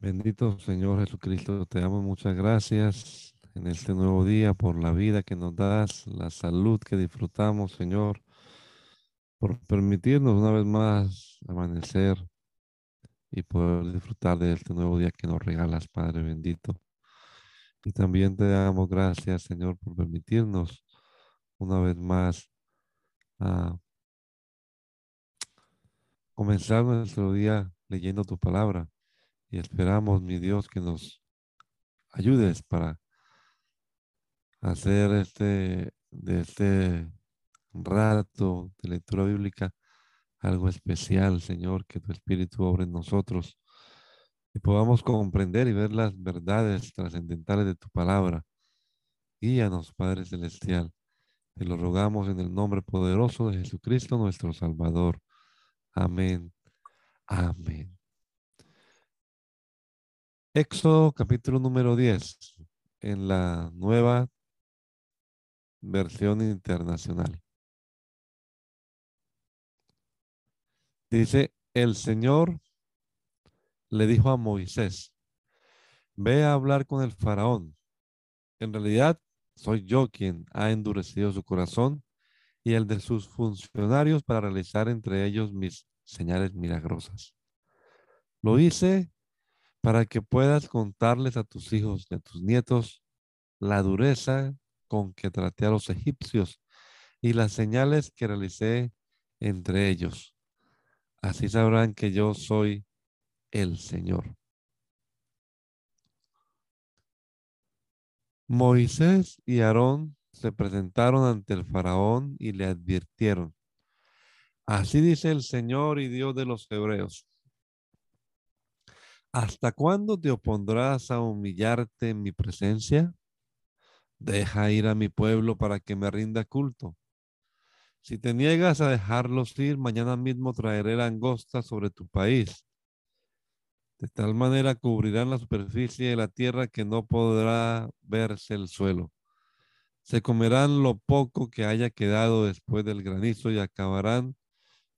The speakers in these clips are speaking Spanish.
Bendito Señor Jesucristo, te damos muchas gracias en este nuevo día por la vida que nos das, la salud que disfrutamos, Señor, por permitirnos una vez más amanecer y poder disfrutar de este nuevo día que nos regalas, Padre bendito. Y también te damos gracias, Señor, por permitirnos una vez más a comenzar nuestro día leyendo tu palabra y esperamos, mi Dios, que nos ayudes para hacer este, de este rato de lectura bíblica algo especial, Señor, que tu Espíritu obre en nosotros y podamos comprender y ver las verdades trascendentales de tu palabra. Guíanos, Padre Celestial. Te lo rogamos en el nombre poderoso de Jesucristo, nuestro Salvador. Amén. Amén. Éxodo capítulo número 10 en la nueva versión internacional. Dice, el Señor le dijo a Moisés, ve a hablar con el faraón. En realidad, soy yo quien ha endurecido su corazón y el de sus funcionarios para realizar entre ellos mis señales milagrosas. Lo hice para que puedas contarles a tus hijos y a tus nietos la dureza con que traté a los egipcios y las señales que realicé entre ellos. Así sabrán que yo soy el Señor. Moisés y Aarón se presentaron ante el faraón y le advirtieron, así dice el Señor y Dios de los hebreos, ¿hasta cuándo te opondrás a humillarte en mi presencia? Deja ir a mi pueblo para que me rinda culto. Si te niegas a dejarlos ir, mañana mismo traeré langosta sobre tu país. De tal manera cubrirán la superficie de la tierra que no podrá verse el suelo. Se comerán lo poco que haya quedado después del granizo y acabarán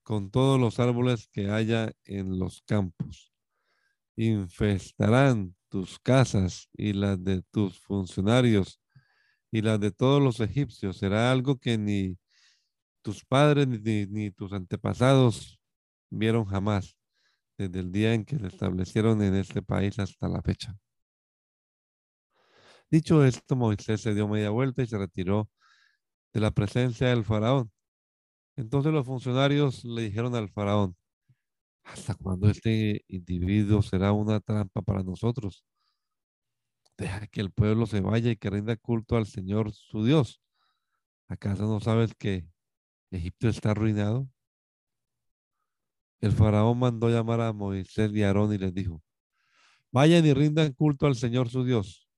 con todos los árboles que haya en los campos. Infestarán tus casas y las de tus funcionarios y las de todos los egipcios. Será algo que ni tus padres ni, tus antepasados vieron jamás desde el día en que se establecieron en este país hasta la fecha. Dicho esto, Moisés se dio media vuelta y se retiró de la presencia del faraón. Entonces los funcionarios le dijeron al faraón, ¿hasta cuándo este individuo será una trampa para nosotros? Deja que el pueblo se vaya y que rinda culto al Señor su Dios. ¿Acaso no sabes que Egipto está arruinado? El faraón mandó llamar a Moisés y a Aarón y les dijo, vayan y rindan culto al Señor su Dios.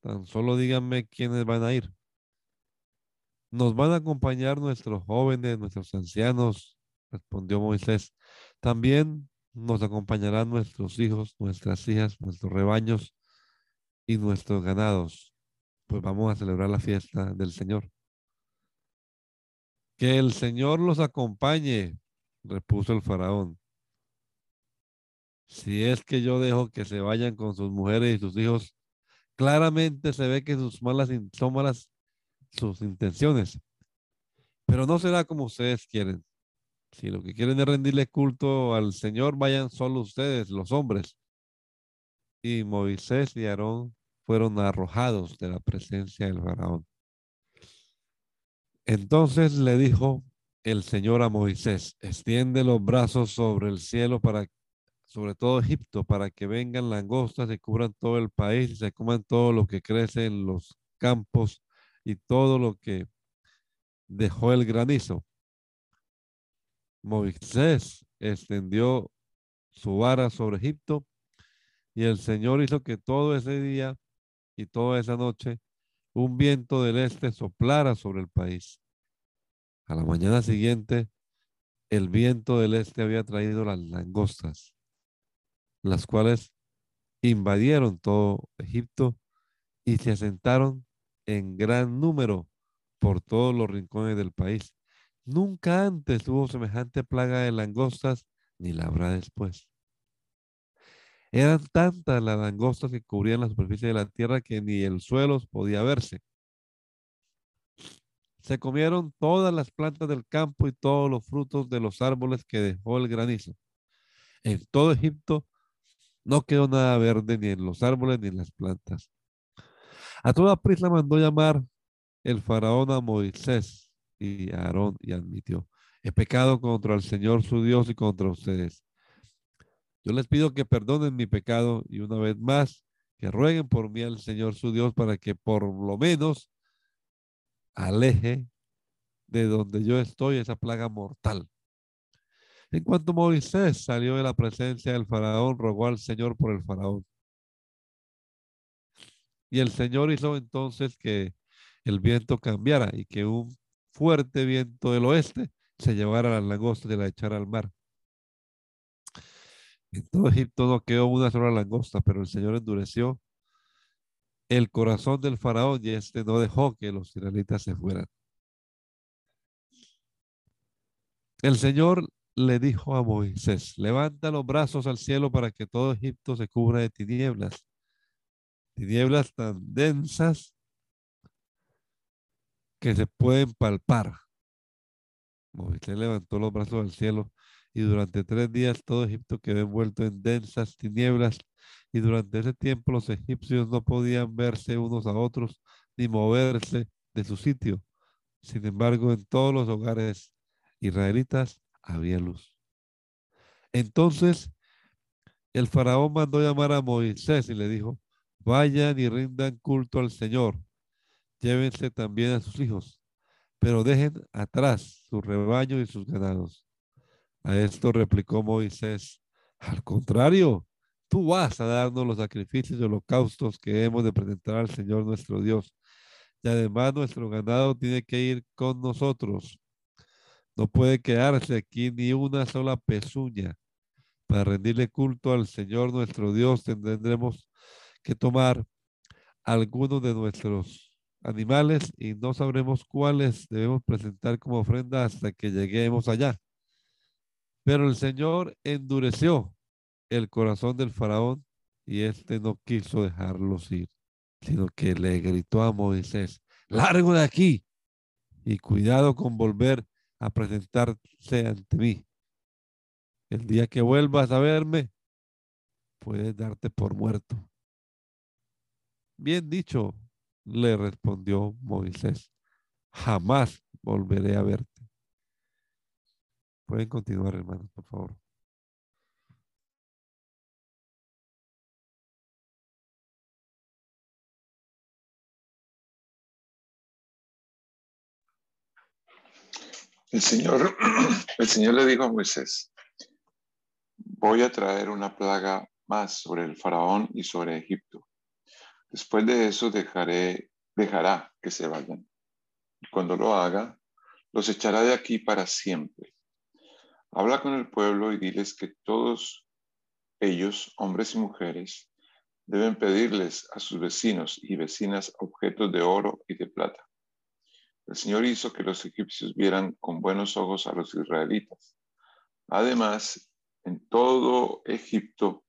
Tan solo díganme quiénes van a ir. Nos van a acompañar nuestros jóvenes, nuestros ancianos, respondió Moisés. También nos acompañarán nuestros hijos, nuestras hijas, nuestros rebaños y nuestros ganados, pues vamos a celebrar la fiesta del Señor. Que el Señor los acompañe, repuso el faraón. Si es que yo dejo que se vayan con sus mujeres y sus hijos, claramente se ve que sus malas son malas sus intenciones. Pero no será como ustedes quieren. Si lo que quieren es rendirle culto al Señor, vayan solo ustedes, los hombres. Y Moisés y Aarón fueron arrojados de la presencia del faraón. Entonces le dijo el Señor a Moisés, extiende los brazos sobre el cielo para, sobre todo Egipto, para que vengan langostas y cubran todo el país y se coman todo lo que crece en los campos y todo lo que dejó el granizo. Moisés extendió su vara sobre Egipto y el Señor hizo que todo ese día y toda esa noche un viento del este soplara sobre el país. A la mañana siguiente, el viento del este había traído las langostas, las cuales invadieron todo Egipto y se asentaron en gran número por todos los rincones del país. Nunca antes hubo semejante plaga de langostas, ni la habrá después. Eran tantas las langostas que cubrían la superficie de la tierra que ni el suelo podía verse. Se comieron todas las plantas del campo y todos los frutos de los árboles que dejó el granizo. En todo Egipto no quedó nada verde ni en los árboles ni en las plantas. A toda prisa mandó llamar el faraón a Moisés y Aarón y admitió, he pecado contra el Señor su Dios y contra ustedes. Yo les pido que perdonen mi pecado y una vez más que rueguen por mí al Señor su Dios para que por lo menos aleje de donde yo estoy esa plaga mortal. En cuanto Moisés salió de la presencia del faraón, rogó al Señor por el faraón. Y el Señor hizo entonces que el viento cambiara y que un fuerte viento del oeste se llevara las langostas y la echara al mar. En todo Egipto no quedó una sola langosta, pero el Señor endureció el corazón del faraón y este no dejó que los israelitas se fueran. El Señor le dijo a Moisés, levanta los brazos al cielo para que todo Egipto se cubra de tinieblas, tinieblas tan densas que se pueden palpar. Moisés levantó los brazos al cielo y durante tres días todo Egipto quedó envuelto en densas tinieblas y durante ese tiempo los egipcios no podían verse unos a otros ni moverse de su sitio. Sin embargo, en todos los hogares israelitas había luz. Entonces el faraón mandó llamar a Moisés y le dijo, vayan y rindan culto al Señor, llévense también a sus hijos, pero dejen atrás su rebaño y sus ganados. A esto replicó Moisés, al contrario, tú vas a darnos los sacrificios y holocaustos que hemos de presentar al Señor nuestro Dios. Y además nuestro ganado tiene que ir con nosotros. No puede quedarse aquí ni una sola pezuña. Para rendirle culto al Señor nuestro Dios tendremos que tomar algunos de nuestros animales y no sabremos cuáles debemos presentar como ofrenda hasta que lleguemos allá. Pero el Señor endureció el corazón del faraón y éste no quiso dejarlos ir, sino que le gritó a Moisés, largo de aquí y cuidado con volver a presentarse ante mí. El día que vuelvas a verme, puedes darte por muerto. Bien dicho, le respondió Moisés, jamás volveré a verte. Pueden continuar, hermanos, por favor. El Señor, el Señor le dijo a Moisés, voy a traer una plaga más sobre el faraón y sobre Egipto. Después de eso dejaré, dejará que se vayan. Y cuando lo haga, los echará de aquí para siempre. Habla con el pueblo y diles que todos ellos, hombres y mujeres, deben pedirles a sus vecinos y vecinas objetos de oro y de plata el Señor hizo que los egipcios vieran con buenos ojos a los israelitas. Además, en todo Egipto,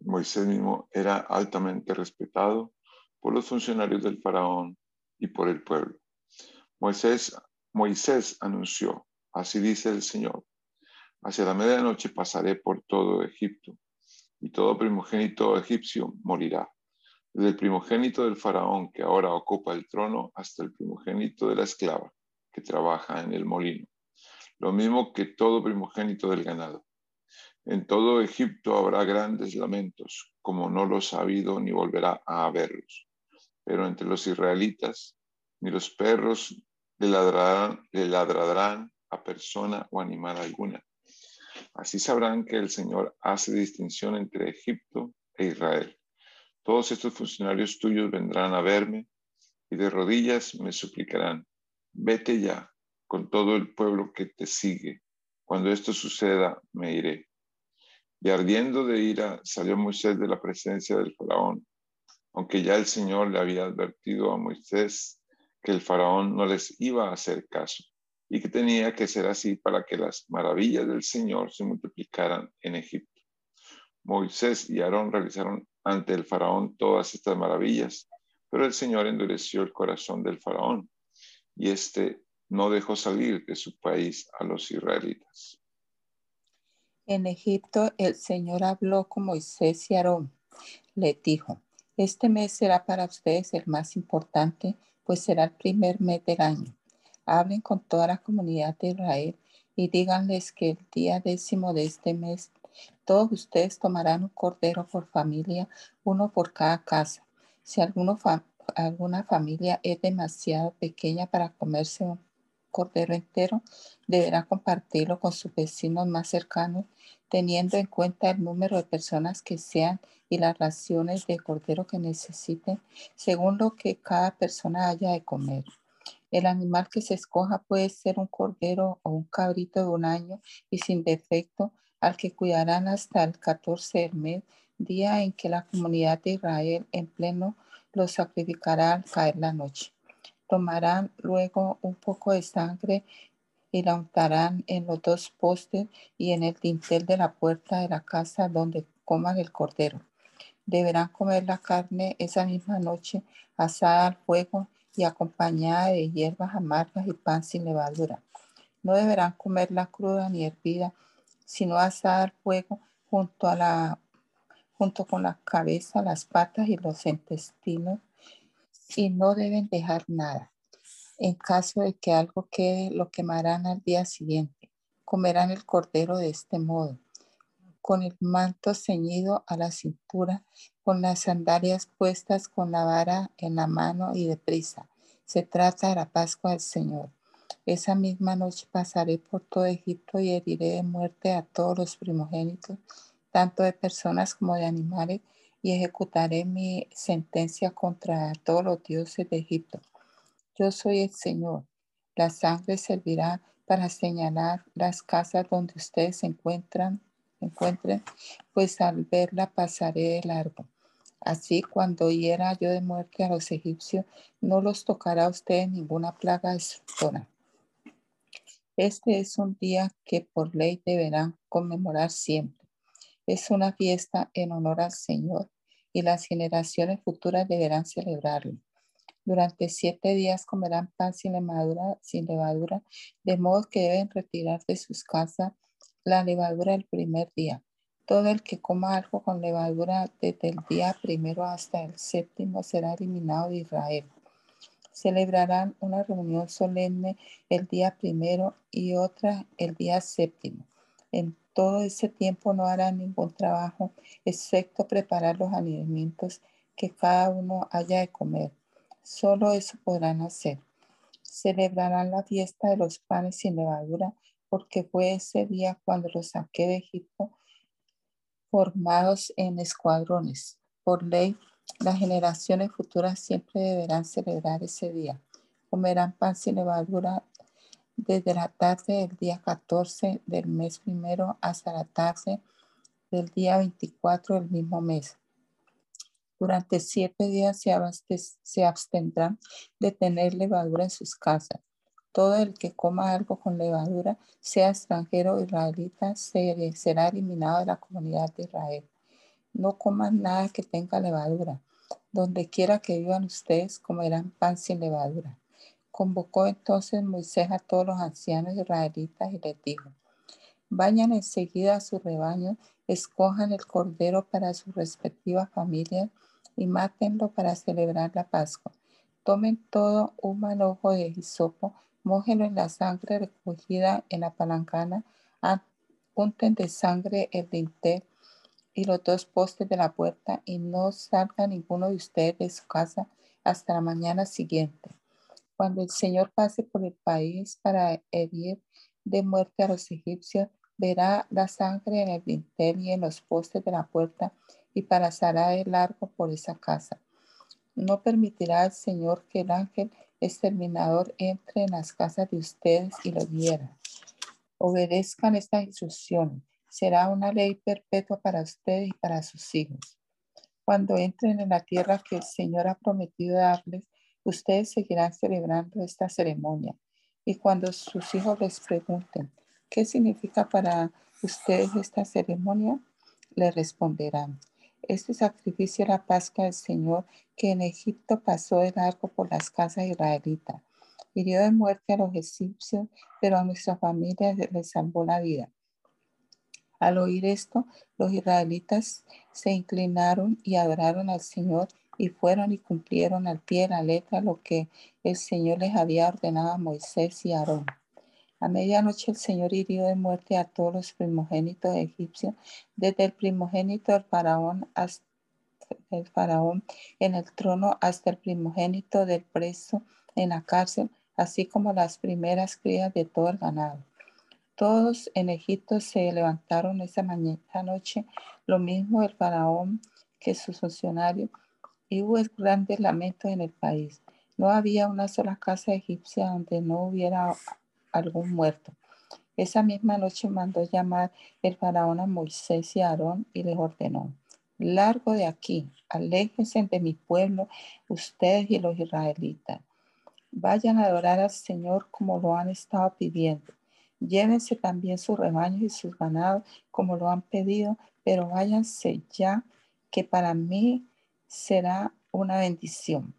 Moisés mismo era altamente respetado por los funcionarios del faraón y por el pueblo. Moisés, Moisés anunció, así dice el Señor, hacia la medianoche pasaré por todo Egipto y todo primogénito egipcio morirá desde el primogénito del faraón que ahora ocupa el trono hasta el primogénito de la esclava que trabaja en el molino, lo mismo que todo primogénito del ganado. En todo Egipto habrá grandes lamentos, como no los ha habido ni volverá a haberlos. Pero entre los israelitas, ni los perros le ladrarán, ladrarán a persona o animal alguna. Así sabrán que el Señor hace distinción entre Egipto e Israel todos estos funcionarios tuyos vendrán a verme y de rodillas me suplicarán, vete ya con todo el pueblo que te sigue. Cuando esto suceda, me iré. Y ardiendo de ira, salió Moisés de la presencia del faraón, aunque ya el Señor le había advertido a Moisés que el faraón no les iba a hacer caso y que tenía que ser así para que las maravillas del Señor se multiplicaran en Egipto. Moisés y Aarón realizaron ante el faraón todas estas maravillas, pero el Señor endureció el corazón del faraón y éste no dejó salir de su país a los israelitas. En Egipto el Señor habló con Moisés y Aarón. Le dijo, este mes será para ustedes el más importante, pues será el primer mes del año. Hablen con toda la comunidad de Israel y díganles que el día décimo de este mes todos ustedes tomarán un cordero por familia, uno por cada casa. Si alguna familia es demasiado pequeña para comerse un cordero entero, deberá compartirlo con sus vecinos más cercanos, teniendo en cuenta el número de personas que sean y las raciones de cordero que necesiten, según lo que cada persona haya de comer. El animal que se escoja puede ser un cordero o un cabrito de un año y sin defecto, al que cuidarán hasta el 14 del mes, día en que la comunidad de Israel en pleno lo sacrificará al caer la noche. Tomarán luego un poco de sangre y la untarán en los dos postes y en el dintel de la puerta de la casa donde coman el cordero. Deberán comer la carne esa misma noche, asada al fuego y acompañada de hierbas amargas y pan sin levadura. No deberán comerla cruda ni hervida, sino asada al fuego junto, a la, junto con la cabeza, las patas y los intestinos y no deben dejar nada. En caso de que algo quede, lo quemarán al día siguiente. Comerán el cordero de este modo, con el manto ceñido a la cintura, con las sandalias puestas, con la vara en la mano y deprisa. Se trata de la Pascua del Señor. Esa misma noche pasaré por todo Egipto y heriré de muerte a todos los primogénitos, tanto de personas como de animales, y ejecutaré mi sentencia contra todos los dioses de Egipto. Yo soy el Señor. La sangre servirá para señalar las casas donde ustedes se encuentran, encuentren, pues al verla pasaré de largo. Así cuando hiera yo de muerte a los egipcios, no los tocará a ustedes ninguna plaga destructora. Este es un día que por ley deberán conmemorar siempre. Es una fiesta en honor al Señor y las generaciones futuras deberán celebrarlo. Durante siete días comerán pan sin levadura, sin levadura, de modo que deben retirar de sus casas la levadura el primer día. Todo el que coma algo con levadura desde el día primero hasta el séptimo será eliminado de Israel. Celebrarán una reunión solemne el día primero y otra el día séptimo. Todo ese tiempo no harán ningún trabajo, excepto preparar los alimentos que cada uno haya de comer. Solo eso podrán hacer. Celebrarán la fiesta de los panes sin levadura, porque fue ese día cuando los saqué de Egipto formados en escuadrones. Por ley, las generaciones futuras siempre deberán celebrar ese día. Comerán pan sin levadura desde la tarde del día 14 del mes primero hasta la tarde del día 24 del mismo mes. Durante siete días se, abstendrán de tener levadura en sus casas. Todo el que coma algo con levadura, sea extranjero o israelita, será eliminado de la comunidad de Israel. No coman nada que tenga levadura. Donde quiera que vivan ustedes, comerán pan sin levadura. Convocó entonces Moisés a todos los ancianos israelitas y les dijo, vayan enseguida a su rebaño, escojan el cordero para sus respectivas familias y mátenlo para celebrar la Pascua. Tomen todo un manojo de hisopo, mójenlo en la sangre recogida en la palancana, apunten de sangre el dintel y los dos postes de la puerta y no salga ninguno de ustedes de su casa hasta la mañana siguiente. Cuando el Señor pase por el país para herir de muerte a los egipcios, verá la sangre en el dintel y en los postes de la puerta y pasará de largo por esa casa. No permitirá el Señor que el ángel exterminador entre en las casas de ustedes y lo hiera. Obedezcan estas instrucciones. Será una ley perpetua para ustedes y para sus hijos. Cuando entren en la tierra que el Señor ha prometido darles, ustedes seguirán celebrando esta ceremonia. Y cuando sus hijos les pregunten, ¿qué significa para ustedes esta ceremonia? le responderán. Este sacrificio era Pascua del Señor que en Egipto pasó de largo por las casas israelitas. Hirió de muerte a los egipcios, pero a nuestra familia le salvó la vida. Al oír esto, los israelitas se inclinaron y adoraron al Señor y fueron y cumplieron al pie de la letra lo que el Señor les había ordenado a Moisés y Aarón. A medianoche el Señor hirió de muerte a todos los primogénitos egipcios, desde el primogénito del faraón hasta el faraón en el trono hasta el primogénito del preso en la cárcel, así como las primeras crías de todo el ganado. Todos en Egipto se levantaron esa mañana noche, lo mismo el faraón que sus funcionarios, y hubo grandes lamentos en el país. No había una sola casa egipcia donde no hubiera algún muerto. Esa misma noche mandó llamar el faraón a Moisés y a Aarón y les ordenó, largo de aquí, aléjense de mi pueblo, ustedes y los israelitas. Vayan a adorar al Señor como lo han estado pidiendo. Llévense también sus rebaños y sus ganados como lo han pedido, pero váyanse ya, que para mí será una bendición.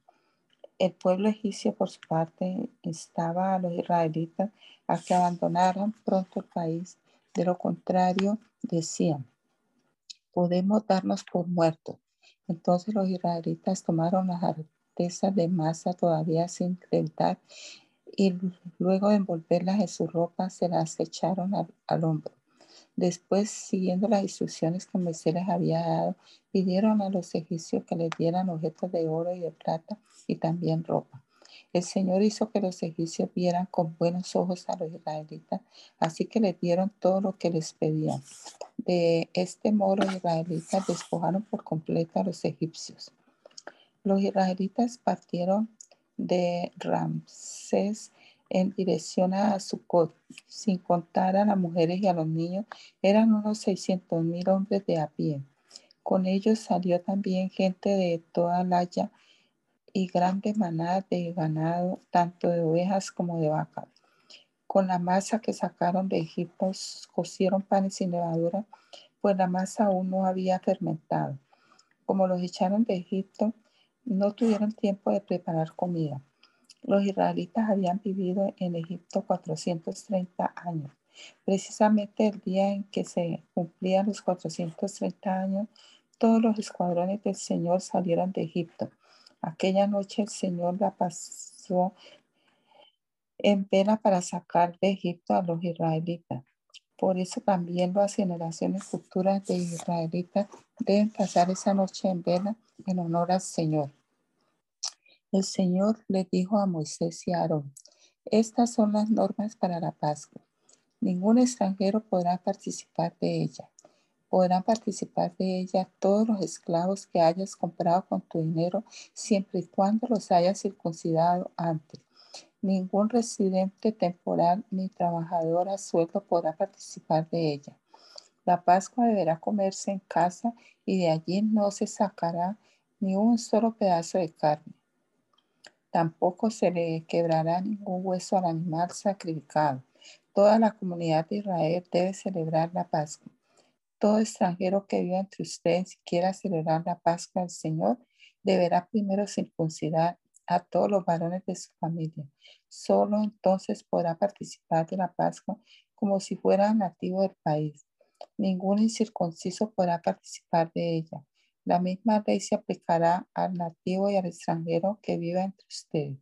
El pueblo egipcio, por su parte, instaba a los israelitas a que abandonaran pronto el país. De lo contrario, decían, podemos darnos por muertos. Entonces los israelitas tomaron las artesas de masa todavía sin creditar y luego de envolverlas en su ropa se las echaron al, hombro. Después, siguiendo las instrucciones que Moisés había dado, pidieron a los egipcios que les dieran objetos de oro y de plata y también ropa. El Señor hizo que los egipcios vieran con buenos ojos a los israelitas, así que les dieron todo lo que les pedían. De este modo los israelitas despojaron por completo a los egipcios. Los israelitas partieron de Ramsés en dirección a Sucot, sin contar a las mujeres y a los niños, eran unos 600 mil hombres de a pie. Con ellos salió también gente de toda Laya y grandes manadas de ganado, tanto de ovejas como de vacas. Con la masa que sacaron de Egipto, cocieron panes sin levadura, pues la masa aún no había fermentado. Como los echaron de Egipto, no tuvieron tiempo de preparar comida. Los israelitas habían vivido en Egipto 430 años. Precisamente el día en que se cumplían los 430 años, todos los escuadrones del Señor salieron de Egipto. Aquella noche el Señor la pasó en vela para sacar de Egipto a los israelitas. Por eso también las generaciones futuras de israelitas deben pasar esa noche en vela en honor al Señor. El Señor le dijo a Moisés y a Aarón, estas son las normas para la Pascua. Ningún extranjero podrá participar de ella. Podrán participar de ella todos los esclavos que hayas comprado con tu dinero, siempre y cuando los hayas circuncidado antes. Ningún residente temporal ni trabajador a sueldo podrá participar de ella. La Pascua deberá comerse en casa y de allí no se sacará ni un solo pedazo de carne. Tampoco se le quebrará ningún hueso al animal sacrificado. Toda la comunidad de Israel debe celebrar la Pascua. Todo extranjero que viva entre ustedes y quiera celebrar la Pascua del Señor deberá primero circuncidar a todos los varones de su familia. Solo entonces podrá participar de la Pascua como si fuera nativo del país. Ningún incircunciso podrá participar de ella. La misma ley se aplicará al nativo y al extranjero que viva entre ustedes.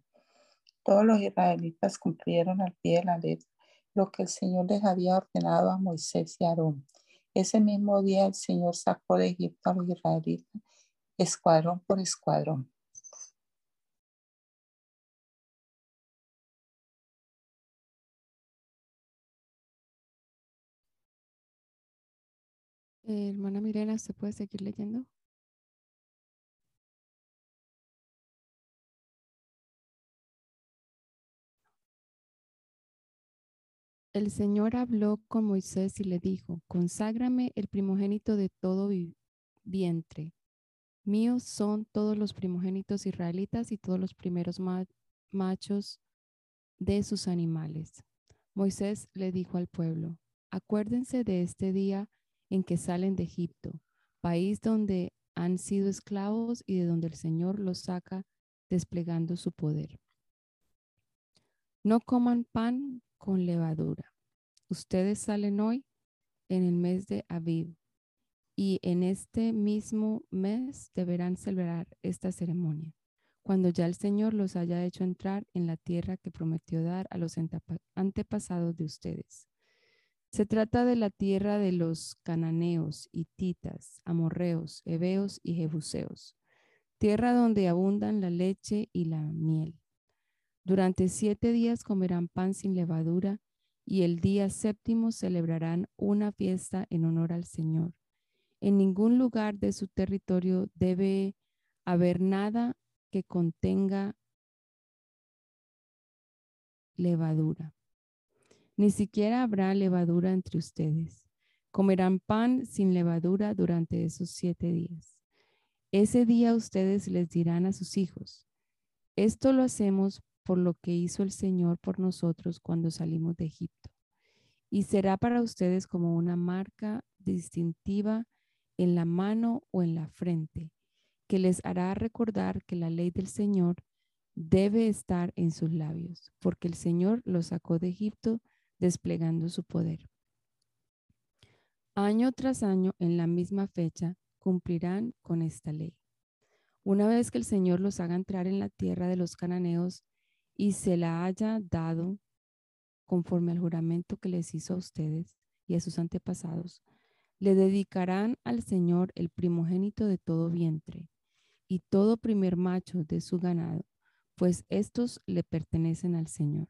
Todos los israelitas cumplieron al pie de la letra lo que el Señor les había ordenado a Moisés y Aarón. Ese mismo día el Señor sacó de Egipto a los israelitas, escuadrón por escuadrón. Eh, hermana Mirena, ¿se puede seguir leyendo? El Señor habló con Moisés y le dijo, conságrame el primogénito de todo vientre. Míos son todos los primogénitos israelitas y todos los primeros machos de sus animales. Moisés le dijo al pueblo, acuérdense de este día en que salen de Egipto. país donde han sido esclavos y de donde el Señor los saca desplegando su poder. No coman pan con levadura. Ustedes salen hoy en el mes de Aviv y en este mismo mes deberán celebrar esta ceremonia, cuando ya el Señor los haya hecho entrar en la tierra que prometió dar a los antepasados de ustedes. Se trata de la tierra de los cananeos, hititas, amorreos, heveos y jebuseos, tierra donde abundan la leche y la miel. Durante siete días comerán pan sin levadura y el día séptimo celebrarán una fiesta en honor al Señor. En ningún lugar de su territorio debe haber nada que contenga levadura. Ni siquiera habrá levadura entre ustedes. Comerán pan sin levadura durante esos siete días. Ese día ustedes les dirán a sus hijos, esto lo hacemos por lo que hizo el Señor por nosotros cuando salimos de Egipto. Y será para ustedes como una marca distintiva en la mano o en la frente, que les hará recordar que la ley del Señor debe estar en sus labios, porque el Señor los sacó de Egipto desplegando su poder. Año tras año, en la misma fecha, cumplirán con esta ley. Una vez que el Señor los haga entrar en la tierra de los cananeos y se la haya dado conforme al juramento que les hizo a ustedes y a sus antepasados, le dedicarán al Señor el primogénito de todo vientre y todo primer macho de su ganado, pues estos le pertenecen al Señor.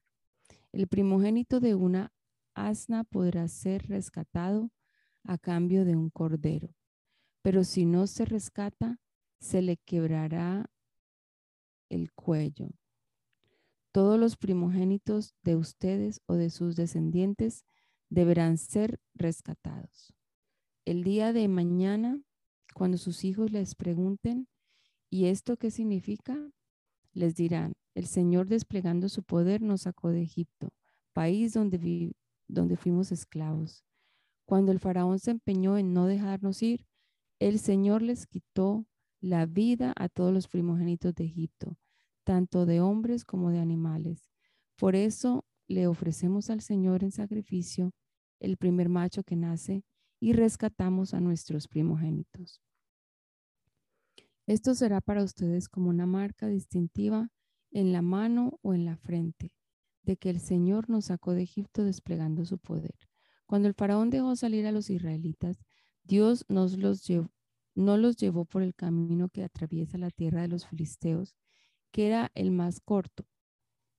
El primogénito de una asna podrá ser rescatado a cambio de un cordero, pero si no se rescata, se le quebrará el cuello todos los primogénitos de ustedes o de sus descendientes deberán ser rescatados. El día de mañana, cuando sus hijos les pregunten, ¿y esto qué significa? Les dirán, el Señor desplegando su poder nos sacó de Egipto, país donde, donde fuimos esclavos. Cuando el faraón se empeñó en no dejarnos ir, el Señor les quitó la vida a todos los primogénitos de Egipto tanto de hombres como de animales. Por eso le ofrecemos al Señor en sacrificio el primer macho que nace y rescatamos a nuestros primogénitos. Esto será para ustedes como una marca distintiva en la mano o en la frente, de que el Señor nos sacó de Egipto desplegando su poder. Cuando el faraón dejó salir a los israelitas, Dios nos no los llevó por el camino que atraviesa la tierra de los filisteos, que era el más corto,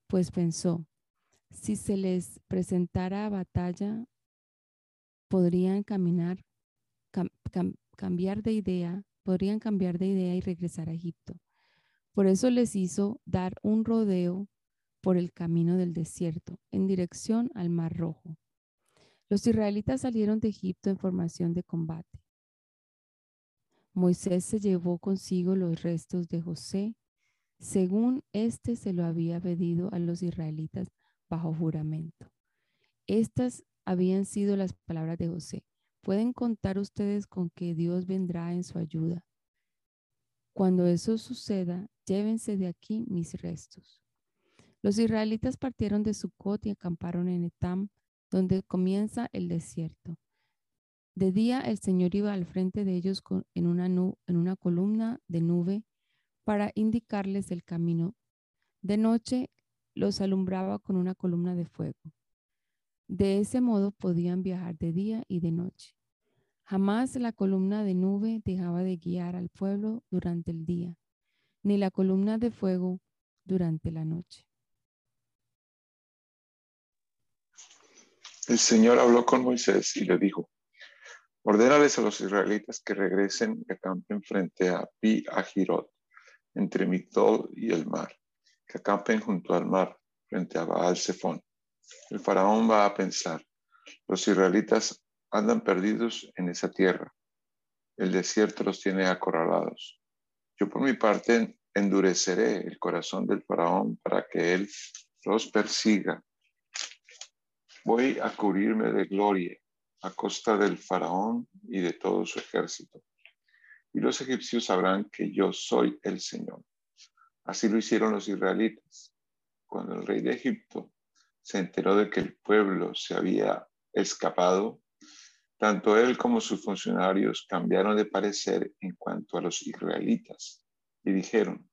pues pensó, si se les presentara batalla, podrían caminar, cambiar de idea, podrían cambiar de idea y regresar a Egipto. Por eso les hizo dar un rodeo por el camino del desierto, en dirección al Mar Rojo. Los israelitas salieron de Egipto en formación de combate. Moisés se llevó consigo los restos de José, según éste se lo había pedido a los israelitas bajo juramento. Estas habían sido las palabras de José. Pueden contar ustedes con que Dios vendrá en su ayuda. Cuando eso suceda, llévense de aquí mis restos. Los israelitas partieron de Sucot y acamparon en Etam, donde comienza el desierto. De día el Señor iba al frente de ellos en, una en una columna de nube para indicarles el camino. De noche los alumbraba con una columna de fuego. De ese modo podían viajar de día y de noche. Jamás la columna de nube dejaba de guiar al pueblo durante el día, ni la columna de fuego durante la noche. El Señor habló con Moisés y le dijo, ordénales a los israelitas que regresen y acampen frente a Pi Ajirot, entre Migdol y el mar, que acampen junto al mar, frente a Baal Zephon. El faraón va a pensar, los israelitas andan perdidos en esa tierra. El desierto los tiene acorralados. Yo por mi parte endureceré el corazón del faraón para que él los persiga. Voy a cubrirme de gloria a costa del faraón y de todo su ejército. Y los egipcios sabrán que yo soy el Señor. Así lo hicieron los israelitas. Cuando el rey de Egipto se enteró de que el pueblo se había escapado, tanto él como sus funcionarios cambiaron de parecer en cuanto a los israelitas y dijeron,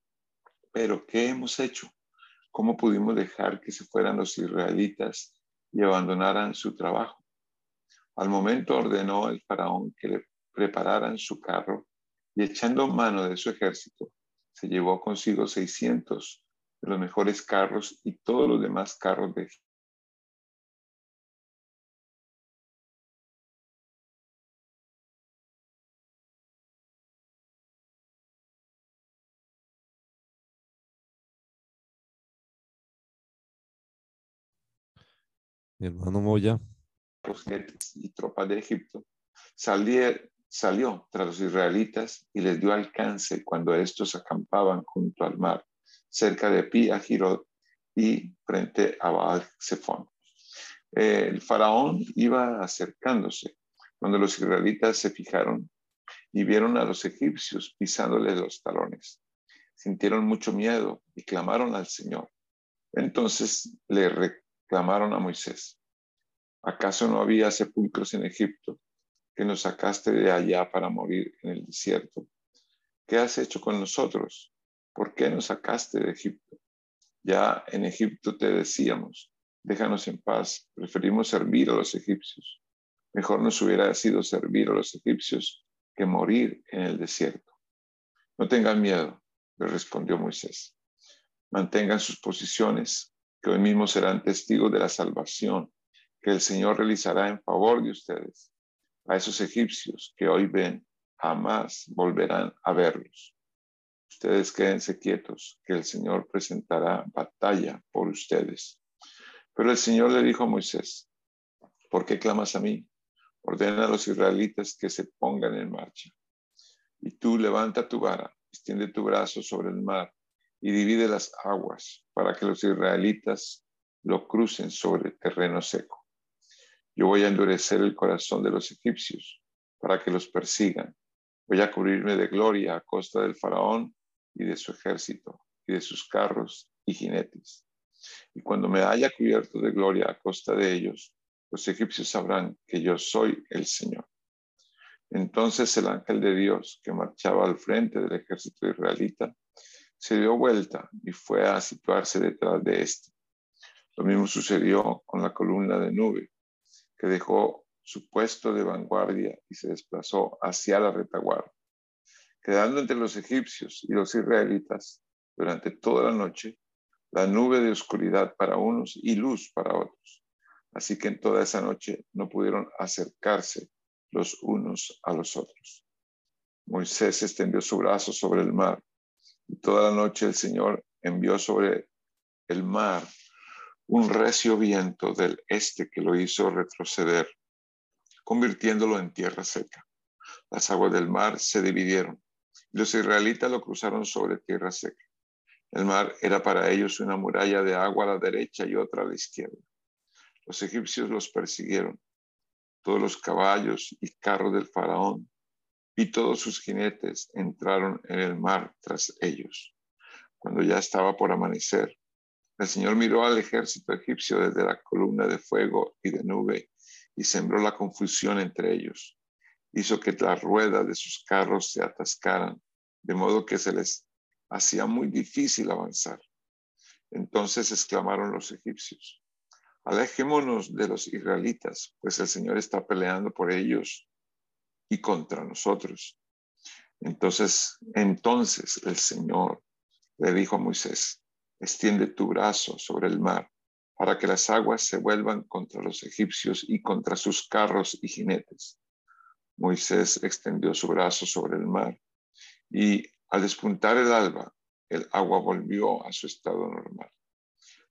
pero ¿qué hemos hecho? ¿Cómo pudimos dejar que se fueran los israelitas y abandonaran su trabajo? Al momento ordenó el faraón que le prepararan su carro y echando mano de su ejército, se llevó consigo 600 de los mejores carros y todos los demás carros de Mi hermano Moya. y tropas de Egipto, salió, salió tras los israelitas y les dio alcance cuando estos acampaban junto al mar, cerca de Pi Girot y frente a Baal Zephon. El faraón iba acercándose cuando los israelitas se fijaron y vieron a los egipcios pisándoles los talones. Sintieron mucho miedo y clamaron al Señor. Entonces le clamaron a Moisés, ¿acaso no había sepulcros en Egipto que nos sacaste de allá para morir en el desierto? ¿Qué has hecho con nosotros? ¿Por qué nos sacaste de Egipto? Ya en Egipto te decíamos, déjanos en paz, preferimos servir a los egipcios. Mejor nos hubiera sido servir a los egipcios que morir en el desierto. No tengan miedo, le respondió Moisés. Mantengan sus posiciones que hoy mismo serán testigos de la salvación que el Señor realizará en favor de ustedes. A esos egipcios que hoy ven, jamás volverán a verlos. Ustedes quédense quietos, que el Señor presentará batalla por ustedes. Pero el Señor le dijo a Moisés, ¿por qué clamas a mí? Ordena a los israelitas que se pongan en marcha. Y tú levanta tu vara, extiende tu brazo sobre el mar y divide las aguas para que los israelitas lo crucen sobre terreno seco. Yo voy a endurecer el corazón de los egipcios para que los persigan. Voy a cubrirme de gloria a costa del faraón y de su ejército y de sus carros y jinetes. Y cuando me haya cubierto de gloria a costa de ellos, los egipcios sabrán que yo soy el Señor. Entonces el ángel de Dios que marchaba al frente del ejército israelita se dio vuelta y fue a situarse detrás de éste. Lo mismo sucedió con la columna de nube, que dejó su puesto de vanguardia y se desplazó hacia la retaguardia, quedando entre los egipcios y los israelitas durante toda la noche la nube de oscuridad para unos y luz para otros. Así que en toda esa noche no pudieron acercarse los unos a los otros. Moisés extendió su brazo sobre el mar y toda la noche el Señor envió sobre el mar un recio viento del este que lo hizo retroceder, convirtiéndolo en tierra seca. Las aguas del mar se dividieron los israelitas lo cruzaron sobre tierra seca. El mar era para ellos una muralla de agua a la derecha y otra a la izquierda. Los egipcios los persiguieron. Todos los caballos y carros del faraón y todos sus jinetes entraron en el mar tras ellos. Cuando ya estaba por amanecer, el Señor miró al ejército egipcio desde la columna de fuego y de nube y sembró la confusión entre ellos. Hizo que las ruedas de sus carros se atascaran, de modo que se les hacía muy difícil avanzar. Entonces exclamaron los egipcios, alejémonos de los israelitas, pues el Señor está peleando por ellos y contra nosotros. Entonces, entonces el Señor le dijo a Moisés, extiende tu brazo sobre el mar para que las aguas se vuelvan contra los egipcios y contra sus carros y jinetes. Moisés extendió su brazo sobre el mar y al despuntar el alba, el agua volvió a su estado normal.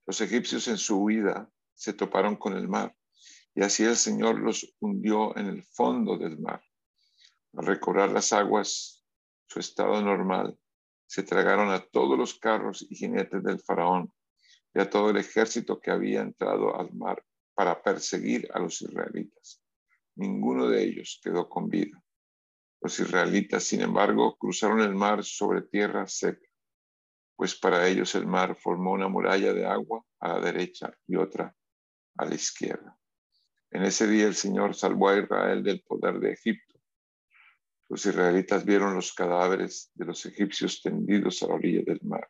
Los egipcios en su huida se toparon con el mar y así el Señor los hundió en el fondo del mar. Al recobrar las aguas su estado normal, se tragaron a todos los carros y jinetes del faraón y a todo el ejército que había entrado al mar para perseguir a los israelitas. Ninguno de ellos quedó con vida. Los israelitas, sin embargo, cruzaron el mar sobre tierra seca, pues para ellos el mar formó una muralla de agua a la derecha y otra a la izquierda. En ese día el Señor salvó a Israel del poder de Egipto. Los israelitas vieron los cadáveres de los egipcios tendidos a la orilla del mar.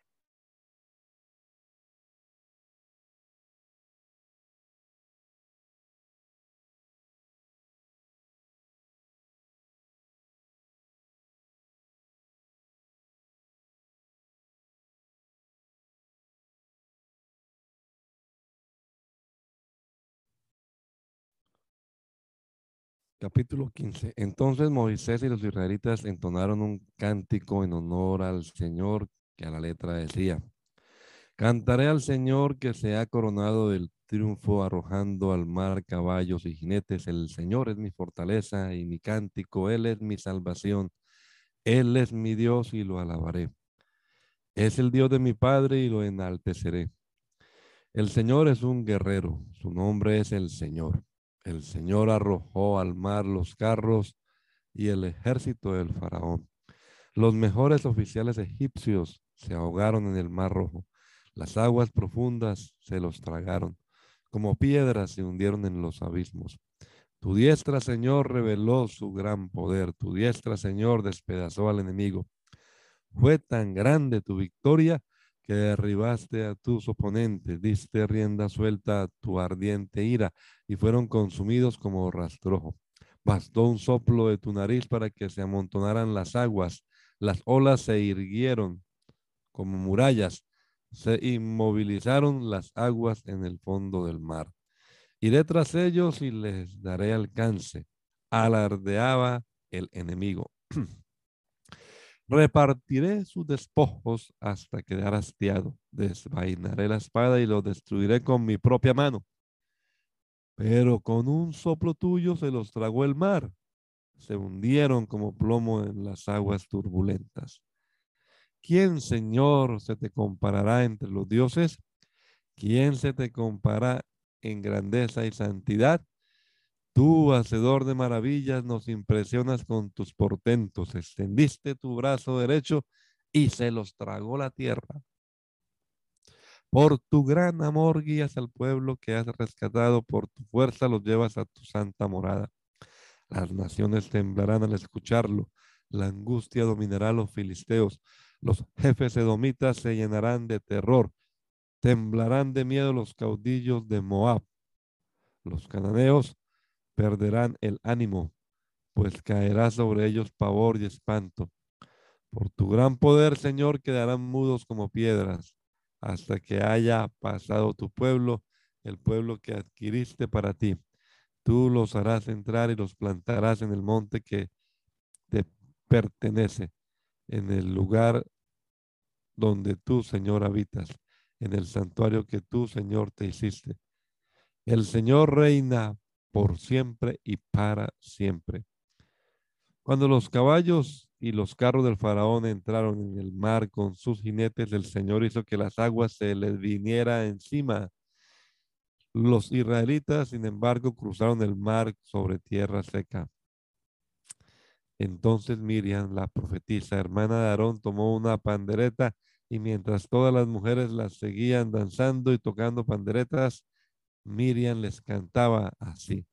Capítulo 15. Entonces Moisés y los israelitas entonaron un cántico en honor al Señor que a la letra decía, Cantaré al Señor que se ha coronado del triunfo arrojando al mar caballos y jinetes. El Señor es mi fortaleza y mi cántico, Él es mi salvación. Él es mi Dios y lo alabaré. Es el Dios de mi Padre y lo enalteceré. El Señor es un guerrero, su nombre es el Señor. El Señor arrojó al mar los carros y el ejército del faraón. Los mejores oficiales egipcios se ahogaron en el mar rojo. Las aguas profundas se los tragaron. Como piedras se hundieron en los abismos. Tu diestra, Señor, reveló su gran poder. Tu diestra, Señor, despedazó al enemigo. Fue tan grande tu victoria que derribaste a tus oponentes, diste rienda suelta a tu ardiente ira y fueron consumidos como rastrojo. Bastó un soplo de tu nariz para que se amontonaran las aguas, las olas se irguieron como murallas, se inmovilizaron las aguas en el fondo del mar. Iré tras ellos y les daré alcance. Alardeaba el enemigo. Repartiré sus despojos hasta quedar hastiado. Desvainaré la espada y lo destruiré con mi propia mano. Pero con un soplo tuyo se los tragó el mar. Se hundieron como plomo en las aguas turbulentas. ¿Quién, Señor, se te comparará entre los dioses? ¿Quién se te compara en grandeza y santidad? Tú, hacedor de maravillas, nos impresionas con tus portentos. Extendiste tu brazo derecho y se los tragó la tierra. Por tu gran amor guías al pueblo que has rescatado, por tu fuerza los llevas a tu santa morada. Las naciones temblarán al escucharlo, la angustia dominará a los filisteos, los jefes edomitas se llenarán de terror, temblarán de miedo los caudillos de Moab. Los cananeos perderán el ánimo, pues caerá sobre ellos pavor y espanto. Por tu gran poder, Señor, quedarán mudos como piedras, hasta que haya pasado tu pueblo, el pueblo que adquiriste para ti. Tú los harás entrar y los plantarás en el monte que te pertenece, en el lugar donde tú, Señor, habitas, en el santuario que tú, Señor, te hiciste. El Señor reina por siempre y para siempre. Cuando los caballos y los carros del faraón entraron en el mar con sus jinetes, el Señor hizo que las aguas se les viniera encima. Los israelitas, sin embargo, cruzaron el mar sobre tierra seca. Entonces Miriam, la profetisa, hermana de Aarón, tomó una pandereta y mientras todas las mujeres las seguían danzando y tocando panderetas, Miriam les cantaba así.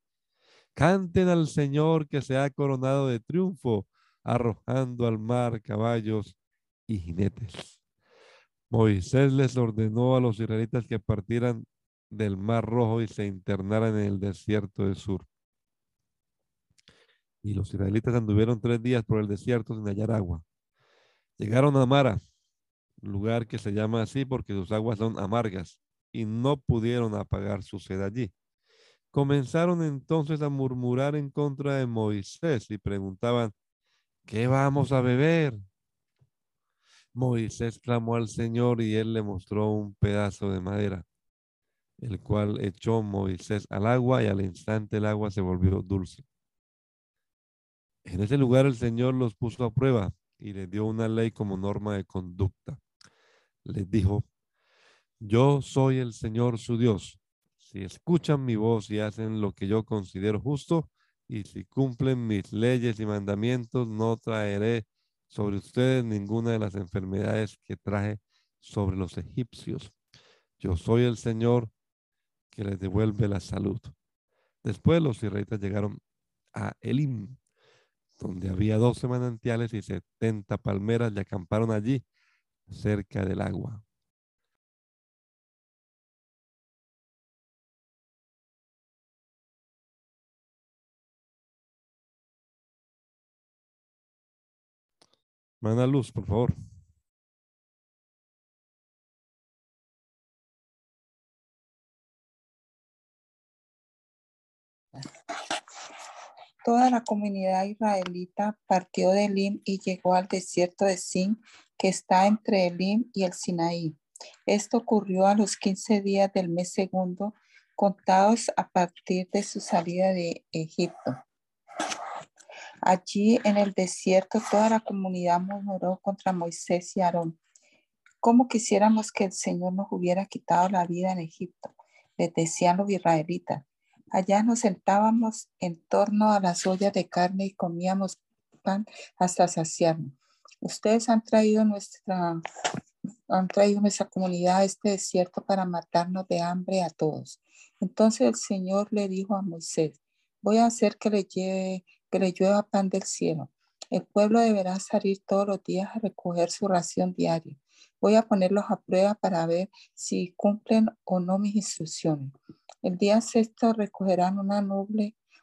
Canten al Señor que se ha coronado de triunfo, arrojando al mar caballos y jinetes. Moisés les ordenó a los israelitas que partieran del mar rojo y se internaran en el desierto de Sur. Y los israelitas anduvieron tres días por el desierto sin hallar agua. Llegaron a Mara, lugar que se llama así porque sus aguas son amargas y no pudieron apagar su sed allí. Comenzaron entonces a murmurar en contra de Moisés y preguntaban, ¿qué vamos a beber? Moisés clamó al Señor y él le mostró un pedazo de madera, el cual echó Moisés al agua y al instante el agua se volvió dulce. En ese lugar el Señor los puso a prueba y les dio una ley como norma de conducta. Les dijo, yo soy el Señor su Dios. Si escuchan mi voz y hacen lo que yo considero justo, y si cumplen mis leyes y mandamientos, no traeré sobre ustedes ninguna de las enfermedades que traje sobre los egipcios. Yo soy el Señor que les devuelve la salud. Después los israelitas llegaron a Elim, donde había doce manantiales y setenta palmeras y acamparon allí, cerca del agua. Manda luz, por favor. Toda la comunidad israelita partió de Elim y llegó al desierto de Sin, que está entre Elim y el Sinaí. Esto ocurrió a los 15 días del mes segundo, contados a partir de su salida de Egipto. Allí en el desierto toda la comunidad murmuró contra Moisés y Aarón. ¿Cómo quisiéramos que el Señor nos hubiera quitado la vida en Egipto? Les decían los israelitas. Allá nos sentábamos en torno a las ollas de carne y comíamos pan hasta saciarnos. Ustedes han traído nuestra han traído nuestra comunidad a este desierto para matarnos de hambre a todos. Entonces el Señor le dijo a Moisés, voy a hacer que le lleve que le llueva pan del cielo. El pueblo deberá salir todos los días a recoger su ración diaria. Voy a ponerlos a prueba para ver si cumplen o no mis instrucciones. El día sexto recogerán una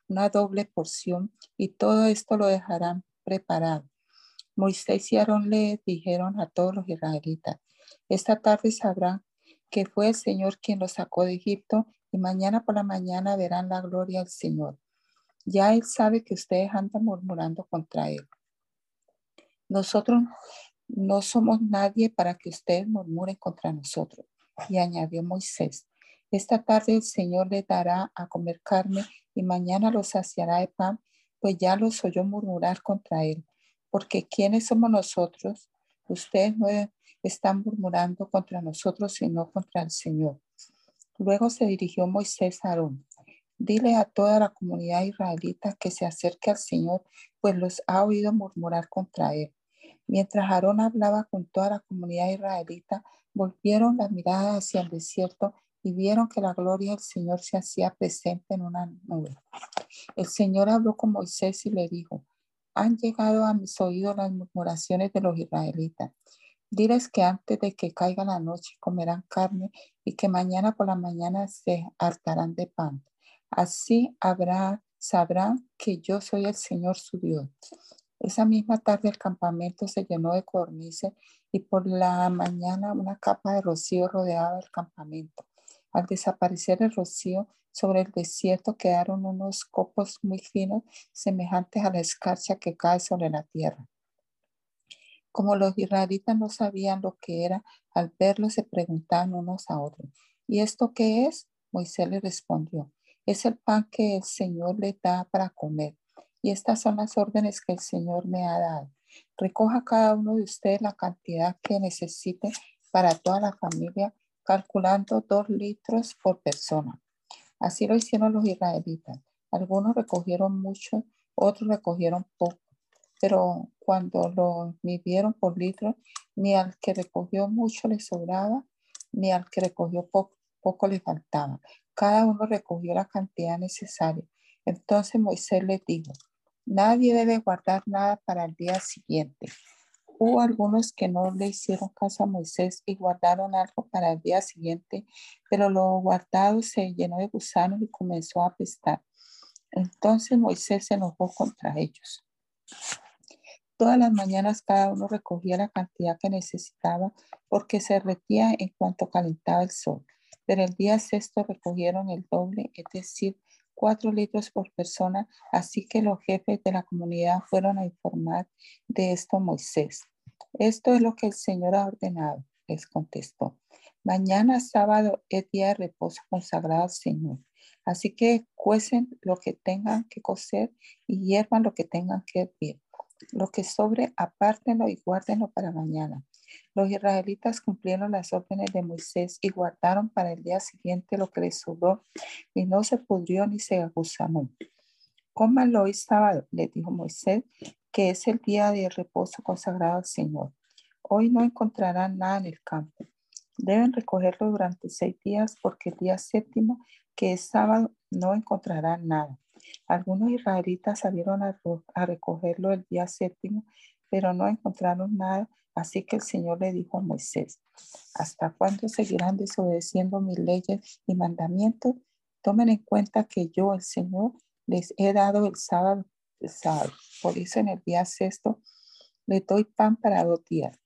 una doble porción y todo esto lo dejarán preparado. Moisés y Aarón le dijeron a todos los israelitas, esta tarde sabrán que fue el Señor quien los sacó de Egipto y mañana por la mañana verán la gloria del Señor. Ya Él sabe que ustedes andan murmurando contra Él. Nosotros no somos nadie para que ustedes murmuren contra nosotros. Y añadió Moisés, esta tarde el Señor les dará a comer carne y mañana los saciará de pan, pues ya los oyó murmurar contra Él. Porque ¿quiénes somos nosotros? Ustedes no están murmurando contra nosotros, sino contra el Señor. Luego se dirigió Moisés a Aarón. Dile a toda la comunidad israelita que se acerque al Señor, pues los ha oído murmurar contra él. Mientras Aarón hablaba con toda la comunidad israelita, volvieron la mirada hacia el desierto y vieron que la gloria del Señor se hacía presente en una nube. El Señor habló con Moisés y le dijo, han llegado a mis oídos las murmuraciones de los israelitas. Diles que antes de que caiga la noche comerán carne y que mañana por la mañana se hartarán de pan. Así habrá, sabrán que yo soy el Señor su Dios. Esa misma tarde el campamento se llenó de cornices y por la mañana una capa de rocío rodeaba el campamento. Al desaparecer el rocío, sobre el desierto quedaron unos copos muy finos, semejantes a la escarcha que cae sobre la tierra. Como los israelitas no sabían lo que era, al verlo se preguntaban unos a otros, ¿y esto qué es? Moisés le respondió, es el pan que el Señor le da para comer. Y estas son las órdenes que el Señor me ha dado. Recoja cada uno de ustedes la cantidad que necesite para toda la familia, calculando dos litros por persona. Así lo hicieron los israelitas. Algunos recogieron mucho, otros recogieron poco. Pero cuando lo midieron por litro, ni al que recogió mucho le sobraba, ni al que recogió poco, poco le faltaba. Cada uno recogió la cantidad necesaria. Entonces Moisés les dijo, nadie debe guardar nada para el día siguiente. Hubo algunos que no le hicieron caso a Moisés y guardaron algo para el día siguiente, pero lo guardado se llenó de gusanos y comenzó a apestar. Entonces Moisés se enojó contra ellos. Todas las mañanas cada uno recogía la cantidad que necesitaba porque se retía en cuanto calentaba el sol pero el día sexto recogieron el doble, es decir, cuatro litros por persona, así que los jefes de la comunidad fueron a informar de esto a Moisés. Esto es lo que el Señor ha ordenado, les contestó. Mañana sábado es día de reposo consagrado al Señor. Así que cuecen lo que tengan que cocer y hiervan lo que tengan que hervir. Lo que sobre, apártenlo y guárdenlo para mañana. Los israelitas cumplieron las órdenes de Moisés y guardaron para el día siguiente lo que les sobró y no se pudrió ni se aguzanó. Cómanlo hoy sábado, le dijo Moisés, que es el día de reposo consagrado al Señor. Hoy no encontrarán nada en el campo. Deben recogerlo durante seis días porque el día séptimo, que es sábado, no encontrarán nada. Algunos israelitas salieron a recogerlo el día séptimo, pero no encontraron nada. Así que el Señor le dijo a Moisés, ¿hasta cuándo seguirán desobedeciendo mis leyes y mandamientos? Tomen en cuenta que yo, el Señor, les he dado el sábado, el sábado. Por eso en el día sexto les doy pan para dos días.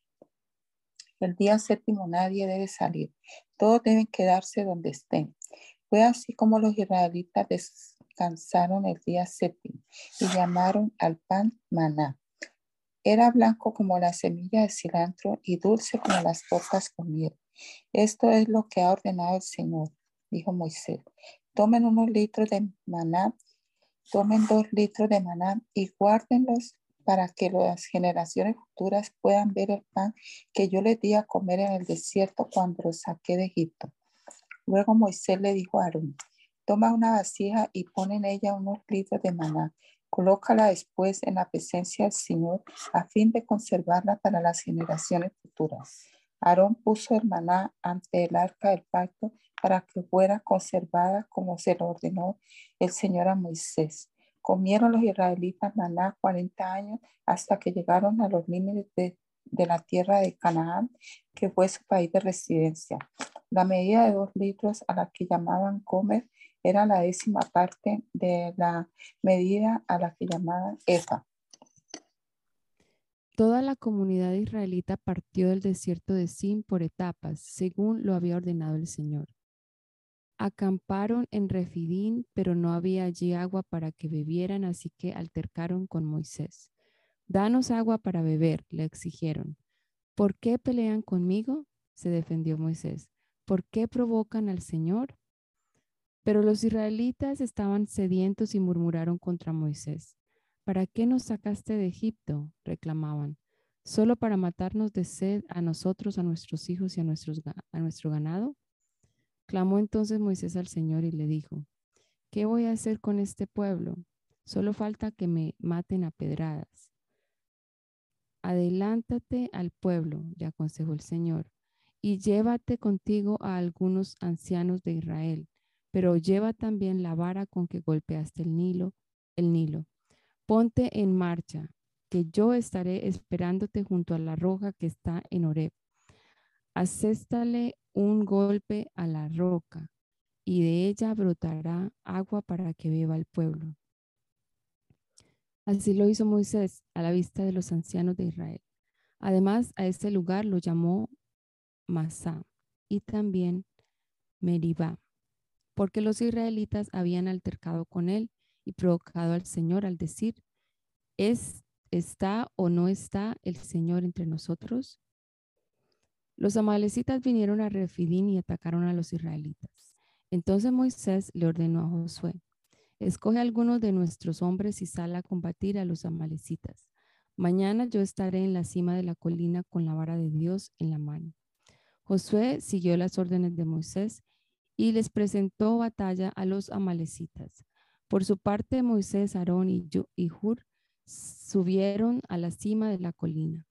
El día séptimo nadie debe salir. Todos deben quedarse donde estén. Fue así como los israelitas descansaron el día séptimo y llamaron al pan maná. Era blanco como la semilla de cilantro y dulce como las tortas con miel. Esto es lo que ha ordenado el Señor, dijo Moisés. Tomen unos litros de maná, tomen dos litros de maná y guárdenlos para que las generaciones futuras puedan ver el pan que yo les di a comer en el desierto cuando los saqué de Egipto. Luego Moisés le dijo a Aarón, toma una vasija y pon en ella unos litros de maná. Colócala después en la presencia del Señor a fin de conservarla para las generaciones futuras. Aarón puso el maná ante el arca del pacto para que fuera conservada como se lo ordenó el Señor a Moisés. Comieron los israelitas maná 40 años hasta que llegaron a los límites de, la tierra de Canaán, que fue su país de residencia. La medida de dos litros a la que llamaban comer era la décima parte de la medida a la que llamaban efa. Toda la comunidad israelita partió del desierto de Sin por etapas, según lo había ordenado el Señor. Acamparon en Refidín, pero no había allí agua para que bebieran, así que altercaron con Moisés. Danos agua para beber, le exigieron. ¿Por qué pelean conmigo? se defendió Moisés. ¿Por qué provocan al Señor? Pero los israelitas estaban sedientos y murmuraron contra Moisés. ¿Para qué nos sacaste de Egipto? reclamaban. ¿Solo para matarnos de sed a nosotros, a nuestros hijos y a, a nuestro ganado? Clamó entonces Moisés al Señor y le dijo, ¿qué voy a hacer con este pueblo? Solo falta que me maten a pedradas. Adelántate al pueblo, le aconsejó el Señor, y llévate contigo a algunos ancianos de Israel, pero lleva también la vara con que golpeaste el Nilo, el Nilo. Ponte en marcha, que yo estaré esperándote junto a la roja que está en Oreb. Acéstale un golpe a la roca, y de ella brotará agua para que beba el pueblo. Así lo hizo Moisés a la vista de los ancianos de Israel. Además, a este lugar lo llamó Masá y también Meribá, porque los israelitas habían altercado con él y provocado al Señor al decir, ¿es, ¿está o no está el Señor entre nosotros? Los amalecitas vinieron a Refidín y atacaron a los israelitas. Entonces Moisés le ordenó a Josué, escoge algunos de nuestros hombres y sal a combatir a los amalecitas. Mañana yo estaré en la cima de la colina con la vara de Dios en la mano. Josué siguió las órdenes de Moisés y les presentó batalla a los amalecitas. Por su parte, Moisés, Aarón y, Hur subieron a la cima de la colina.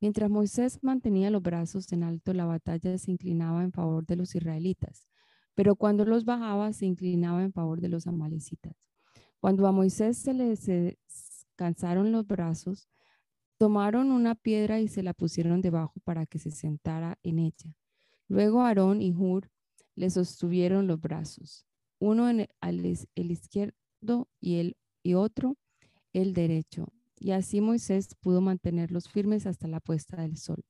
Mientras Moisés mantenía los brazos en alto, la batalla se inclinaba en favor de los israelitas, pero cuando los bajaba se inclinaba en favor de los amalecitas. Cuando a Moisés se le cansaron los brazos, tomaron una piedra y se la pusieron debajo para que se sentara en ella. Luego Aarón y Hur le sostuvieron los brazos, uno en el, el izquierdo y, el, y otro el derecho, y así Moisés pudo mantenerlos firmes hasta la puesta del sol.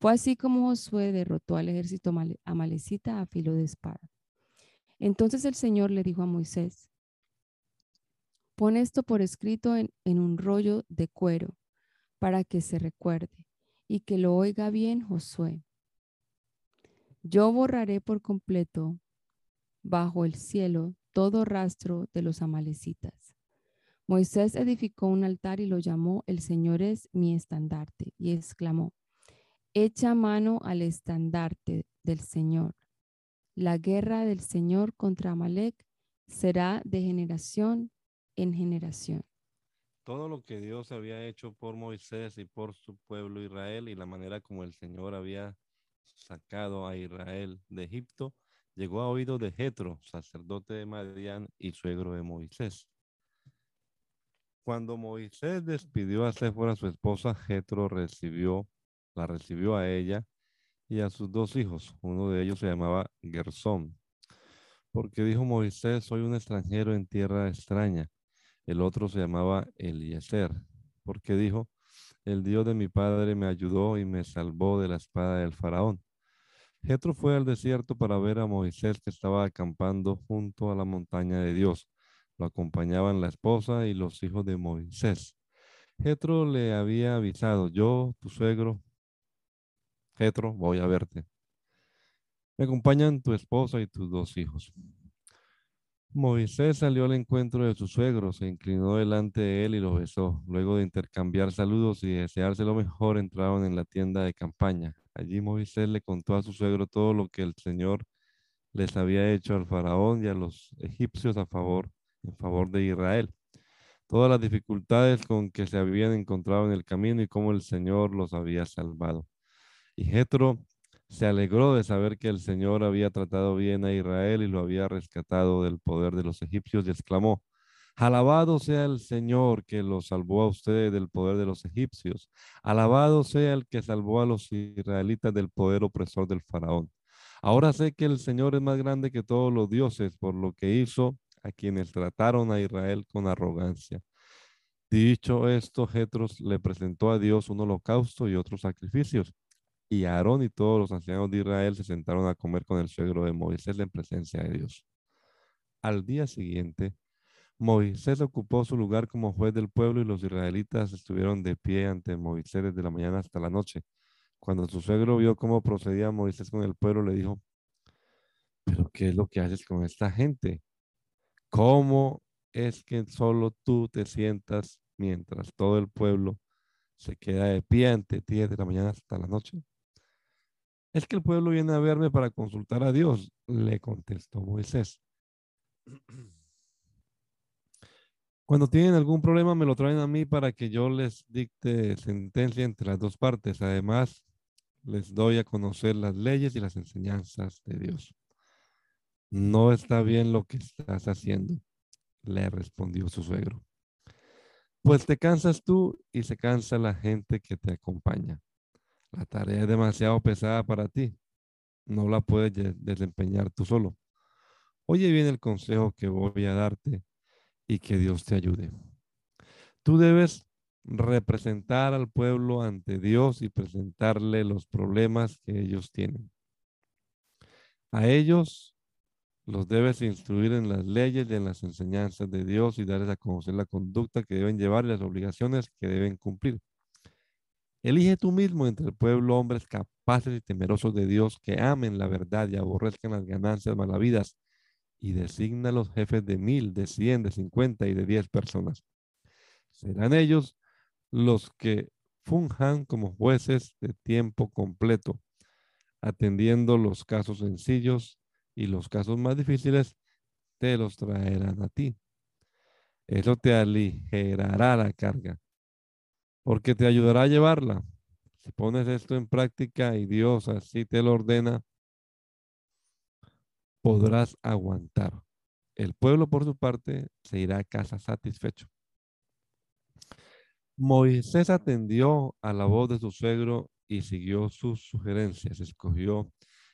Fue así como Josué derrotó al ejército amalecita a filo de espada. Entonces el Señor le dijo a Moisés, pon esto por escrito en, en un rollo de cuero para que se recuerde y que lo oiga bien Josué. Yo borraré por completo bajo el cielo todo rastro de los amalecitas Moisés edificó un altar y lo llamó El Señor es mi estandarte y exclamó, Echa mano al estandarte del Señor. La guerra del Señor contra Amalek será de generación en generación. Todo lo que Dios había hecho por Moisés y por su pueblo Israel y la manera como el Señor había sacado a Israel de Egipto, llegó a oído de Jetro, sacerdote de Madián y suegro de Moisés. Cuando Moisés despidió a Séfora, su esposa, Jetro recibió, la recibió a ella y a sus dos hijos. Uno de ellos se llamaba Gersón, porque dijo Moisés, soy un extranjero en tierra extraña. El otro se llamaba Eliezer, porque dijo, el Dios de mi padre me ayudó y me salvó de la espada del faraón. Jetro fue al desierto para ver a Moisés que estaba acampando junto a la montaña de Dios. Lo acompañaban la esposa y los hijos de Moisés. Jetro le había avisado, yo, tu suegro, Jetro, voy a verte. Me acompañan tu esposa y tus dos hijos. Moisés salió al encuentro de su suegro, se inclinó delante de él y lo besó. Luego de intercambiar saludos y desearse lo mejor, entraron en la tienda de campaña. Allí Moisés le contó a su suegro todo lo que el Señor les había hecho al faraón y a los egipcios a favor, en favor de Israel. Todas las dificultades con que se habían encontrado en el camino y cómo el Señor los había salvado. Y Jetro se alegró de saber que el Señor había tratado bien a Israel y lo había rescatado del poder de los egipcios y exclamó, Alabado sea el Señor que los salvó a ustedes del poder de los egipcios. Alabado sea el que salvó a los israelitas del poder opresor del faraón. Ahora sé que el Señor es más grande que todos los dioses por lo que hizo a quienes trataron a Israel con arrogancia. Dicho esto, Jetros le presentó a Dios un holocausto y otros sacrificios. Y Aarón y todos los ancianos de Israel se sentaron a comer con el suegro de Moisés en presencia de Dios. Al día siguiente, Moisés ocupó su lugar como juez del pueblo y los israelitas estuvieron de pie ante Moisés desde la mañana hasta la noche. Cuando su suegro vio cómo procedía Moisés con el pueblo, le dijo, pero ¿qué es lo que haces con esta gente? ¿Cómo es que solo tú te sientas mientras todo el pueblo se queda de pie ante ti desde la mañana hasta la noche? Es que el pueblo viene a verme para consultar a Dios, le contestó Moisés. Cuando tienen algún problema me lo traen a mí para que yo les dicte sentencia entre las dos partes. Además, les doy a conocer las leyes y las enseñanzas de Dios. No está bien lo que estás haciendo, le respondió su suegro. Pues te cansas tú y se cansa la gente que te acompaña. La tarea es demasiado pesada para ti. No la puedes desempeñar tú solo. Oye bien el consejo que voy a darte y que Dios te ayude. Tú debes representar al pueblo ante Dios y presentarle los problemas que ellos tienen. A ellos los debes instruir en las leyes y en las enseñanzas de Dios y darles a conocer la conducta que deben llevar y las obligaciones que deben cumplir. Elige tú mismo entre el pueblo hombres capaces y temerosos de Dios que amen la verdad y aborrezcan las ganancias malavidas y designa los jefes de mil, de cien, de cincuenta y de diez personas. Serán ellos los que funjan como jueces de tiempo completo, atendiendo los casos sencillos y los casos más difíciles te los traerán a ti. Eso te aligerará la carga porque te ayudará a llevarla. Si pones esto en práctica y Dios así te lo ordena, podrás aguantar. El pueblo, por su parte, se irá a casa satisfecho. Moisés atendió a la voz de su suegro y siguió sus sugerencias. Escogió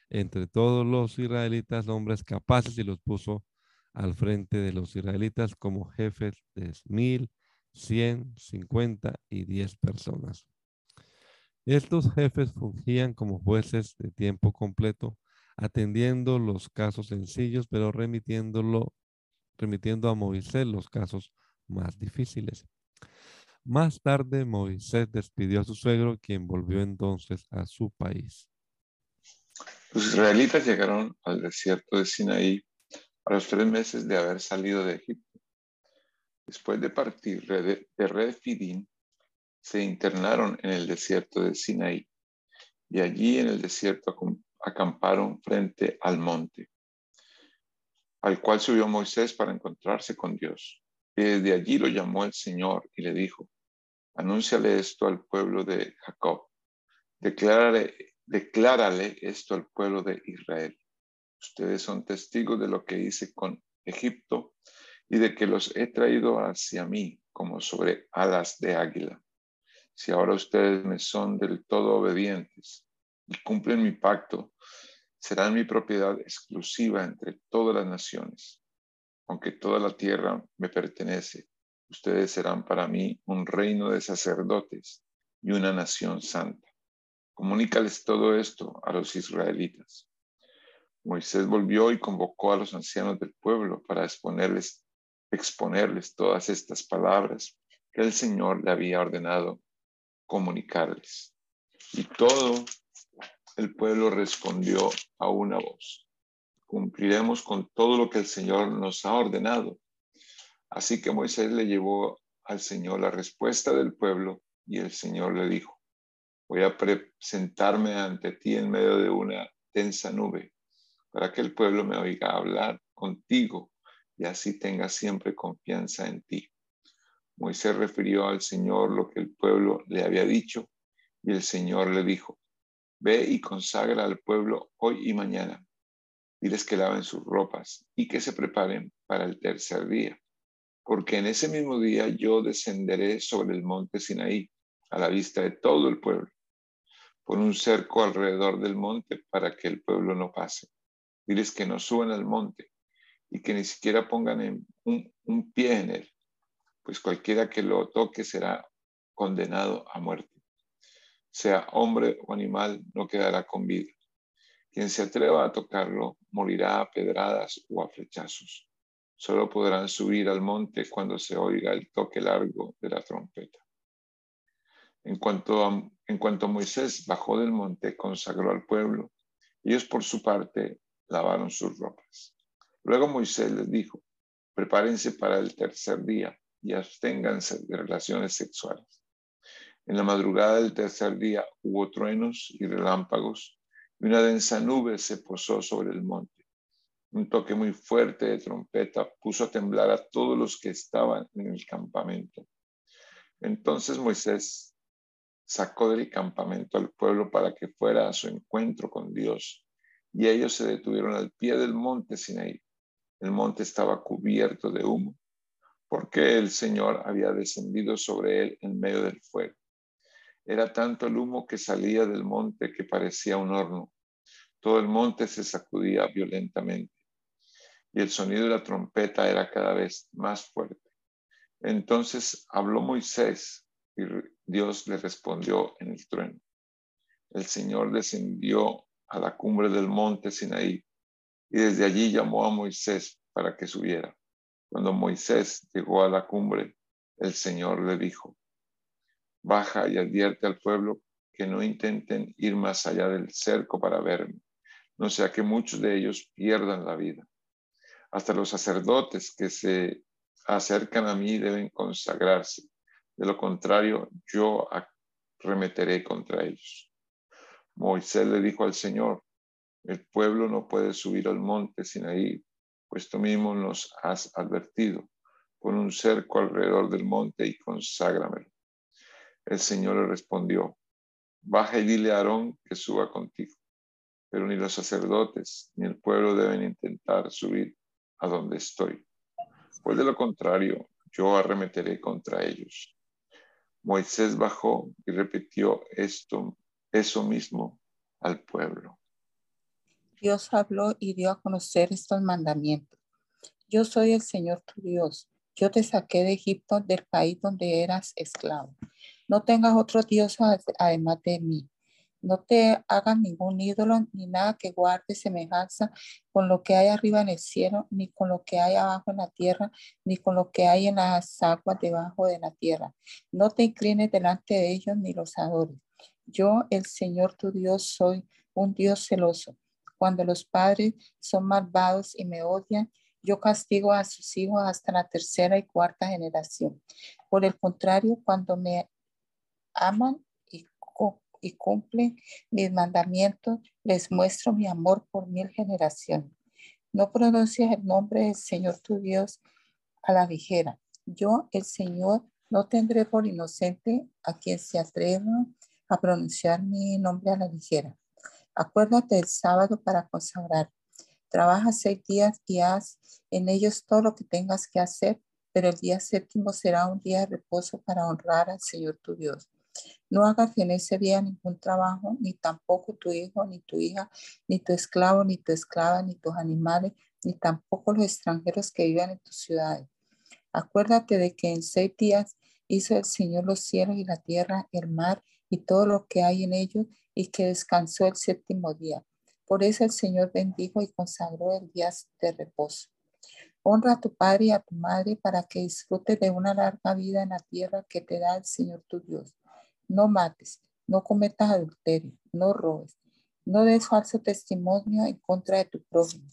entre todos los israelitas hombres capaces y los puso al frente de los israelitas como jefes de mil, 100, 50 y 10 personas. Estos jefes fungían como jueces de tiempo completo, atendiendo los casos sencillos, pero remitiéndolo, remitiendo a Moisés los casos más difíciles. Más tarde, Moisés despidió a su suegro, quien volvió entonces a su país. Los israelitas llegaron al desierto de Sinaí a los tres meses de haber salido de Egipto. Después de partir de Refidim, se internaron en el desierto de Sinaí y allí en el desierto acamparon frente al monte, al cual subió Moisés para encontrarse con Dios. Y desde allí lo llamó el Señor y le dijo, anúnciale esto al pueblo de Jacob, declárale, declárale esto al pueblo de Israel. Ustedes son testigos de lo que hice con Egipto y de que los he traído hacia mí como sobre alas de águila. Si ahora ustedes me son del todo obedientes y cumplen mi pacto, serán mi propiedad exclusiva entre todas las naciones. Aunque toda la tierra me pertenece, ustedes serán para mí un reino de sacerdotes y una nación santa. Comunícales todo esto a los israelitas. Moisés volvió y convocó a los ancianos del pueblo para exponerles, exponerles todas estas palabras que el Señor le había ordenado comunicarles. Y todo el pueblo respondió a una voz. Cumpliremos con todo lo que el Señor nos ha ordenado. Así que Moisés le llevó al Señor la respuesta del pueblo y el Señor le dijo, voy a presentarme ante ti en medio de una densa nube para que el pueblo me oiga hablar contigo y así tenga siempre confianza en ti. Moisés refirió al Señor lo que el pueblo le había dicho y el Señor le dijo, ve y consagra al pueblo hoy y mañana. Diles que laven sus ropas y que se preparen para el tercer día, porque en ese mismo día yo descenderé sobre el monte Sinaí a la vista de todo el pueblo. Pon un cerco alrededor del monte para que el pueblo no pase. Diles que no suban al monte y que ni siquiera pongan un, un pie en él pues cualquiera que lo toque será condenado a muerte. Sea hombre o animal, no quedará con vida. Quien se atreva a tocarlo morirá a pedradas o a flechazos. Solo podrán subir al monte cuando se oiga el toque largo de la trompeta. En cuanto, a, en cuanto Moisés bajó del monte, consagró al pueblo. Ellos por su parte lavaron sus ropas. Luego Moisés les dijo, prepárense para el tercer día y absténganse de relaciones sexuales. En la madrugada del tercer día hubo truenos y relámpagos y una densa nube se posó sobre el monte. Un toque muy fuerte de trompeta puso a temblar a todos los que estaban en el campamento. Entonces Moisés sacó del campamento al pueblo para que fuera a su encuentro con Dios y ellos se detuvieron al pie del monte Sinaí. El monte estaba cubierto de humo porque el Señor había descendido sobre él en medio del fuego. Era tanto el humo que salía del monte que parecía un horno. Todo el monte se sacudía violentamente y el sonido de la trompeta era cada vez más fuerte. Entonces habló Moisés y Dios le respondió en el trueno. El Señor descendió a la cumbre del monte Sinaí y desde allí llamó a Moisés para que subiera. Cuando Moisés llegó a la cumbre, el Señor le dijo, baja y advierte al pueblo que no intenten ir más allá del cerco para verme, no sea que muchos de ellos pierdan la vida. Hasta los sacerdotes que se acercan a mí deben consagrarse. De lo contrario, yo arremeteré contra ellos. Moisés le dijo al Señor, el pueblo no puede subir al monte sin ir pues tú mismo nos has advertido. Pon un cerco alrededor del monte y conságramelo. El Señor le respondió, baja y dile a Aarón que suba contigo. Pero ni los sacerdotes ni el pueblo deben intentar subir a donde estoy. Pues de lo contrario, yo arremeteré contra ellos. Moisés bajó y repitió esto, eso mismo al pueblo. Dios habló y dio a conocer estos mandamientos. Yo soy el Señor tu Dios. Yo te saqué de Egipto, del país donde eras esclavo. No tengas otro Dios además de mí. No te hagas ningún ídolo ni nada que guarde semejanza con lo que hay arriba en el cielo, ni con lo que hay abajo en la tierra, ni con lo que hay en las aguas debajo de la tierra. No te inclines delante de ellos ni los adores. Yo, el Señor tu Dios, soy un Dios celoso cuando los padres son malvados y me odian, yo castigo a sus hijos hasta la tercera y cuarta generación. Por el contrario, cuando me aman y, y cumplen mis mandamientos, les muestro mi amor por mil generaciones. No pronuncies el nombre del Señor tu Dios a la ligera. Yo, el Señor, no tendré por inocente a quien se atreva a pronunciar mi nombre a la ligera. Acuérdate del sábado para consagrar. Trabaja seis días y haz en ellos todo lo que tengas que hacer, pero el día séptimo será un día de reposo para honrar al Señor tu Dios. No hagas en ese día ningún trabajo, ni tampoco tu hijo, ni tu hija, ni tu esclavo, ni tu esclava, ni tus animales, ni tampoco los extranjeros que vivan en tus ciudades. Acuérdate de que en seis días hizo el Señor los cielos y la tierra, el mar y todo lo que hay en ellos, y que descansó el séptimo día. Por eso el Señor bendijo y consagró el día de reposo. Honra a tu padre y a tu madre para que disfrutes de una larga vida en la tierra que te da el Señor tu Dios. No mates, no cometas adulterio, no robes, no des falso testimonio en contra de tu prójimo.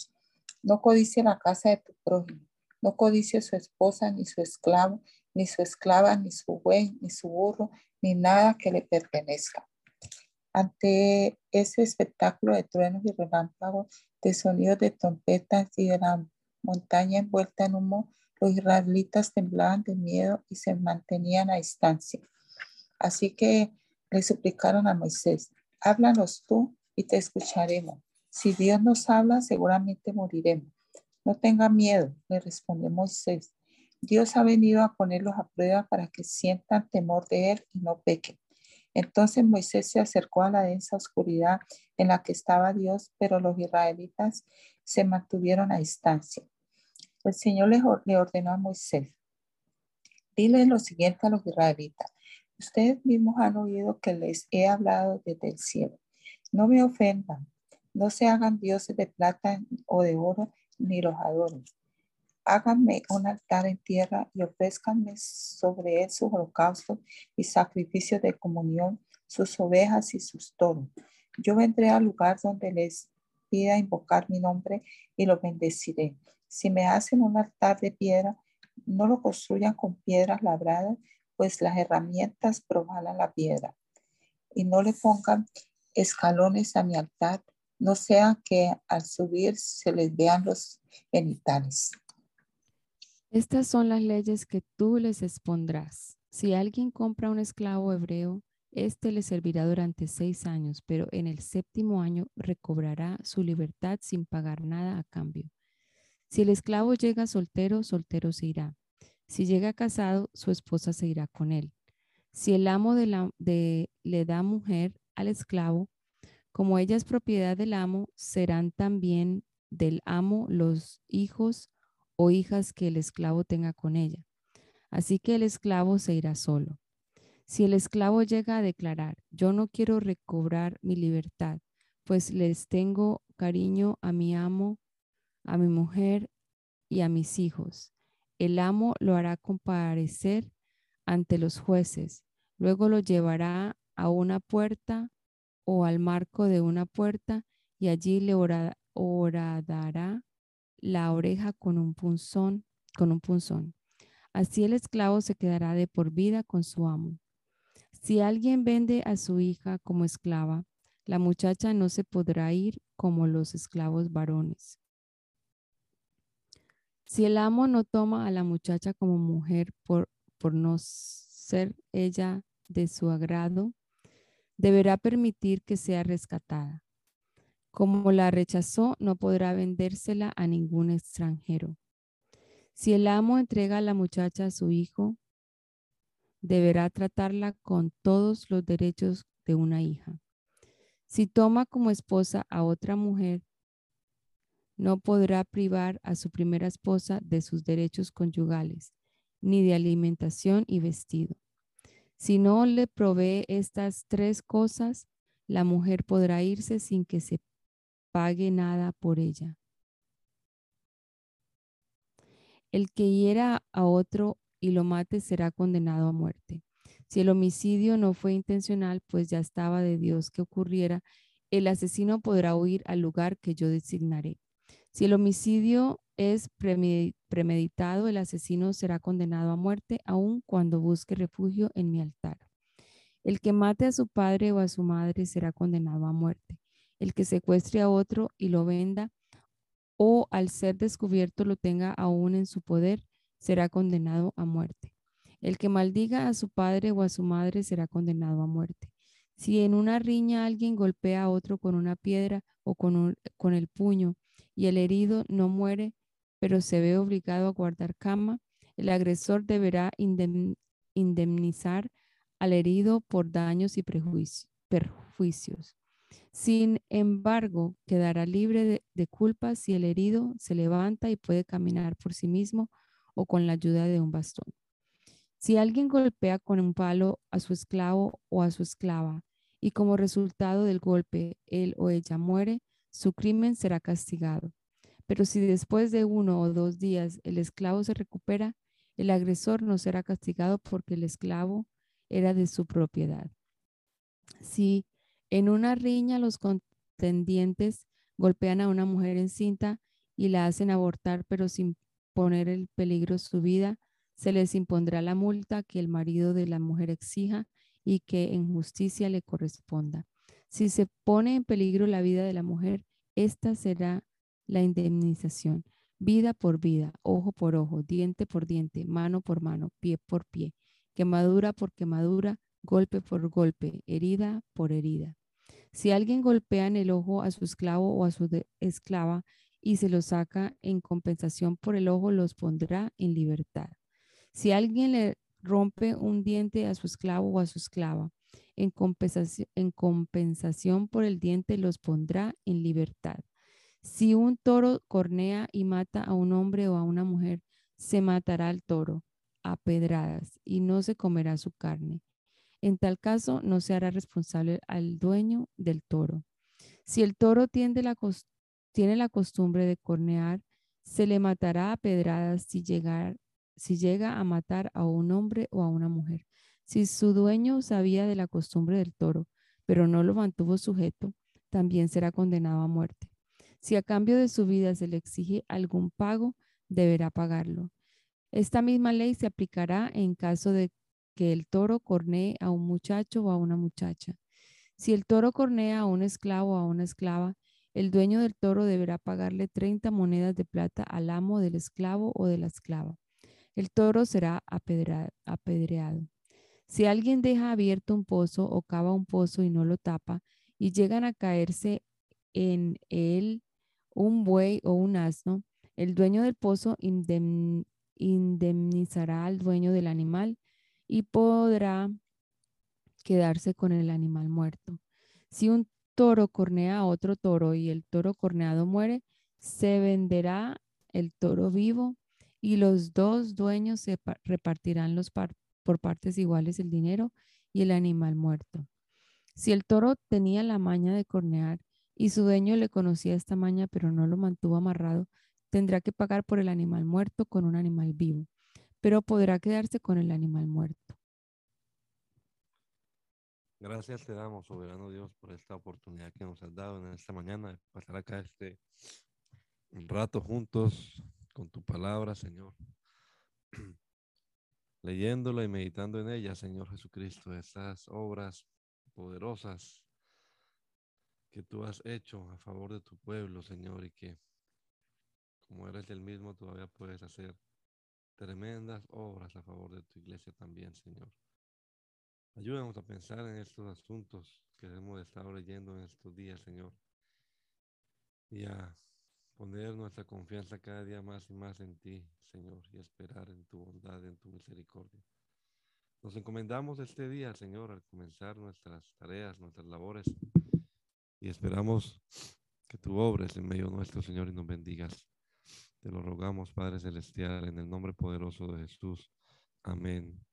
No codicie la casa de tu prójimo. No codicie su esposa, ni su esclavo, ni su esclava, ni su buey, ni su burro, ni nada que le pertenezca. Ante ese espectáculo de truenos y relámpagos, de sonidos de trompetas y de la montaña envuelta en humo, los israelitas temblaban de miedo y se mantenían a distancia. Así que le suplicaron a Moisés, háblanos tú y te escucharemos. Si Dios nos habla, seguramente moriremos. No tenga miedo, le respondió Moisés. Dios ha venido a ponerlos a prueba para que sientan temor de él y no pequen. Entonces Moisés se acercó a la densa oscuridad en la que estaba Dios, pero los israelitas se mantuvieron a distancia. El Señor le, ordenó a Moisés, dile lo siguiente a los israelitas. Ustedes mismos han oído que les he hablado desde el cielo. No me ofendan, no se hagan dioses de plata o de oro, ni los adoren. Háganme un altar en tierra y ofrezcanme sobre él sus holocaustos y sacrificios de comunión, sus ovejas y sus toros. Yo vendré al lugar donde les pida invocar mi nombre y lo bendeciré. Si me hacen un altar de piedra, no lo construyan con piedras labradas, pues las herramientas probalan la piedra. Y no le pongan escalones a mi altar, no sea que al subir se les vean los genitales. Estas son las leyes que tú les expondrás. Si alguien compra un esclavo hebreo, éste le servirá durante seis años, pero en el séptimo año recobrará su libertad sin pagar nada a cambio. Si el esclavo llega soltero, soltero se irá. Si llega casado, su esposa se irá con él. Si el amo de la, le da mujer al esclavo, como ella es propiedad del amo, serán también del amo los hijos o hijas que el esclavo tenga con ella. Así que el esclavo se irá solo. Si el esclavo llega a declarar, yo no quiero recobrar mi libertad, pues les tengo cariño a mi amo, a mi mujer y a mis hijos, el amo lo hará comparecer ante los jueces, luego lo llevará a una puerta o al marco de una puerta y allí le horadará la oreja con un punzón, con un punzón. Así el esclavo se quedará de por vida con su amo. Si alguien vende a su hija como esclava, la muchacha no se podrá ir como los esclavos varones. Si el amo no toma a la muchacha como mujer por, por no ser ella de su agrado, deberá permitir que sea rescatada. Como la rechazó, no podrá vendérsela a ningún extranjero. Si el amo entrega a la muchacha a su hijo, deberá tratarla con todos los derechos de una hija. Si toma como esposa a otra mujer, no podrá privar a su primera esposa de sus derechos conyugales, ni de alimentación y vestido. Si no le provee estas tres cosas, la mujer podrá irse sin que se pague nada por ella. El que hiera a otro y lo mate será condenado a muerte. Si el homicidio no fue intencional, pues ya estaba de Dios que ocurriera, el asesino podrá huir al lugar que yo designaré. Si el homicidio es premeditado, el asesino será condenado a muerte, aun cuando busque refugio en mi altar. El que mate a su padre o a su madre será condenado a muerte. El que secuestre a otro y lo venda o al ser descubierto lo tenga aún en su poder, será condenado a muerte. El que maldiga a su padre o a su madre será condenado a muerte. Si en una riña alguien golpea a otro con una piedra o con, con el puño y el herido no muere, pero se ve obligado a guardar cama, el agresor deberá indemnizar al herido por daños y perjuicios. Sin embargo, quedará libre de, culpa si el herido se levanta y puede caminar por sí mismo o con la ayuda de un bastón. Si alguien golpea con un palo a su esclavo o a su esclava y como resultado del golpe él o ella muere, su crimen será castigado. Pero si después de uno o dos días el esclavo se recupera, el agresor no será castigado porque el esclavo era de su propiedad. Si en una riña los contendientes golpean a una mujer encinta y la hacen abortar pero sin poner en peligro su vida, se les impondrá la multa que el marido de la mujer exija y que en justicia le corresponda. Si se pone en peligro la vida de la mujer, esta será la indemnización, vida por vida, ojo por ojo, diente por diente, mano por mano, pie por pie, quemadura por quemadura, golpe por golpe, herida por herida. Si alguien golpea en el ojo a su esclavo o a su esclava y se lo saca en compensación por el ojo, los pondrá en libertad. Si alguien le rompe un diente a su esclavo o a su esclava, en compensación, en compensación por el diente los pondrá en libertad. Si un toro cornea y mata a un hombre o a una mujer, se matará al toro a pedradas y no se comerá su carne. En tal caso, no se hará responsable al dueño del toro. Si el toro tiene la, costumbre de cornear, se le matará a pedradas si, si llega a matar a un hombre o a una mujer. Si su dueño sabía de la costumbre del toro, pero no lo mantuvo sujeto, también será condenado a muerte. Si a cambio de su vida se le exige algún pago, deberá pagarlo. Esta misma ley se aplicará en caso de que el toro cornee a un muchacho o a una muchacha. Si el toro cornea a un esclavo o a una esclava, el dueño del toro deberá pagarle 30 monedas de plata al amo del esclavo o de la esclava. El toro será apedreado. Si alguien deja abierto un pozo o cava un pozo y no lo tapa y llegan a caerse en él un buey o un asno, el dueño del pozo indemnizará al dueño del animal y podrá quedarse con el animal muerto. Si un toro cornea a otro toro y el toro corneado muere, se venderá el toro vivo y los dos dueños se repartirán los por partes iguales el dinero y el animal muerto. Si el toro tenía la maña de cornear y su dueño le conocía esta maña pero no lo mantuvo amarrado, tendrá que pagar por el animal muerto con un animal vivo, pero podrá quedarse con el animal muerto. Gracias te damos, soberano Dios, por esta oportunidad que nos has dado en esta mañana de pasar acá este rato juntos con tu palabra, Señor. Leyéndola y meditando en ella, Señor Jesucristo, estas obras poderosas que tú has hecho a favor de tu pueblo, Señor, y que como eres el mismo, todavía puedes hacer tremendas obras a favor de tu iglesia también, Señor. Ayúdanos a pensar en estos asuntos que hemos estado leyendo en estos días, Señor. Y a poner nuestra confianza cada día más y más en ti, Señor, y esperar en tu bondad, en tu misericordia. Nos encomendamos este día, Señor, al comenzar nuestras tareas, nuestras labores, y esperamos que tú obres en medio nuestro, Señor, y nos bendigas. Te lo rogamos, Padre Celestial, en el nombre poderoso de Jesús. Amén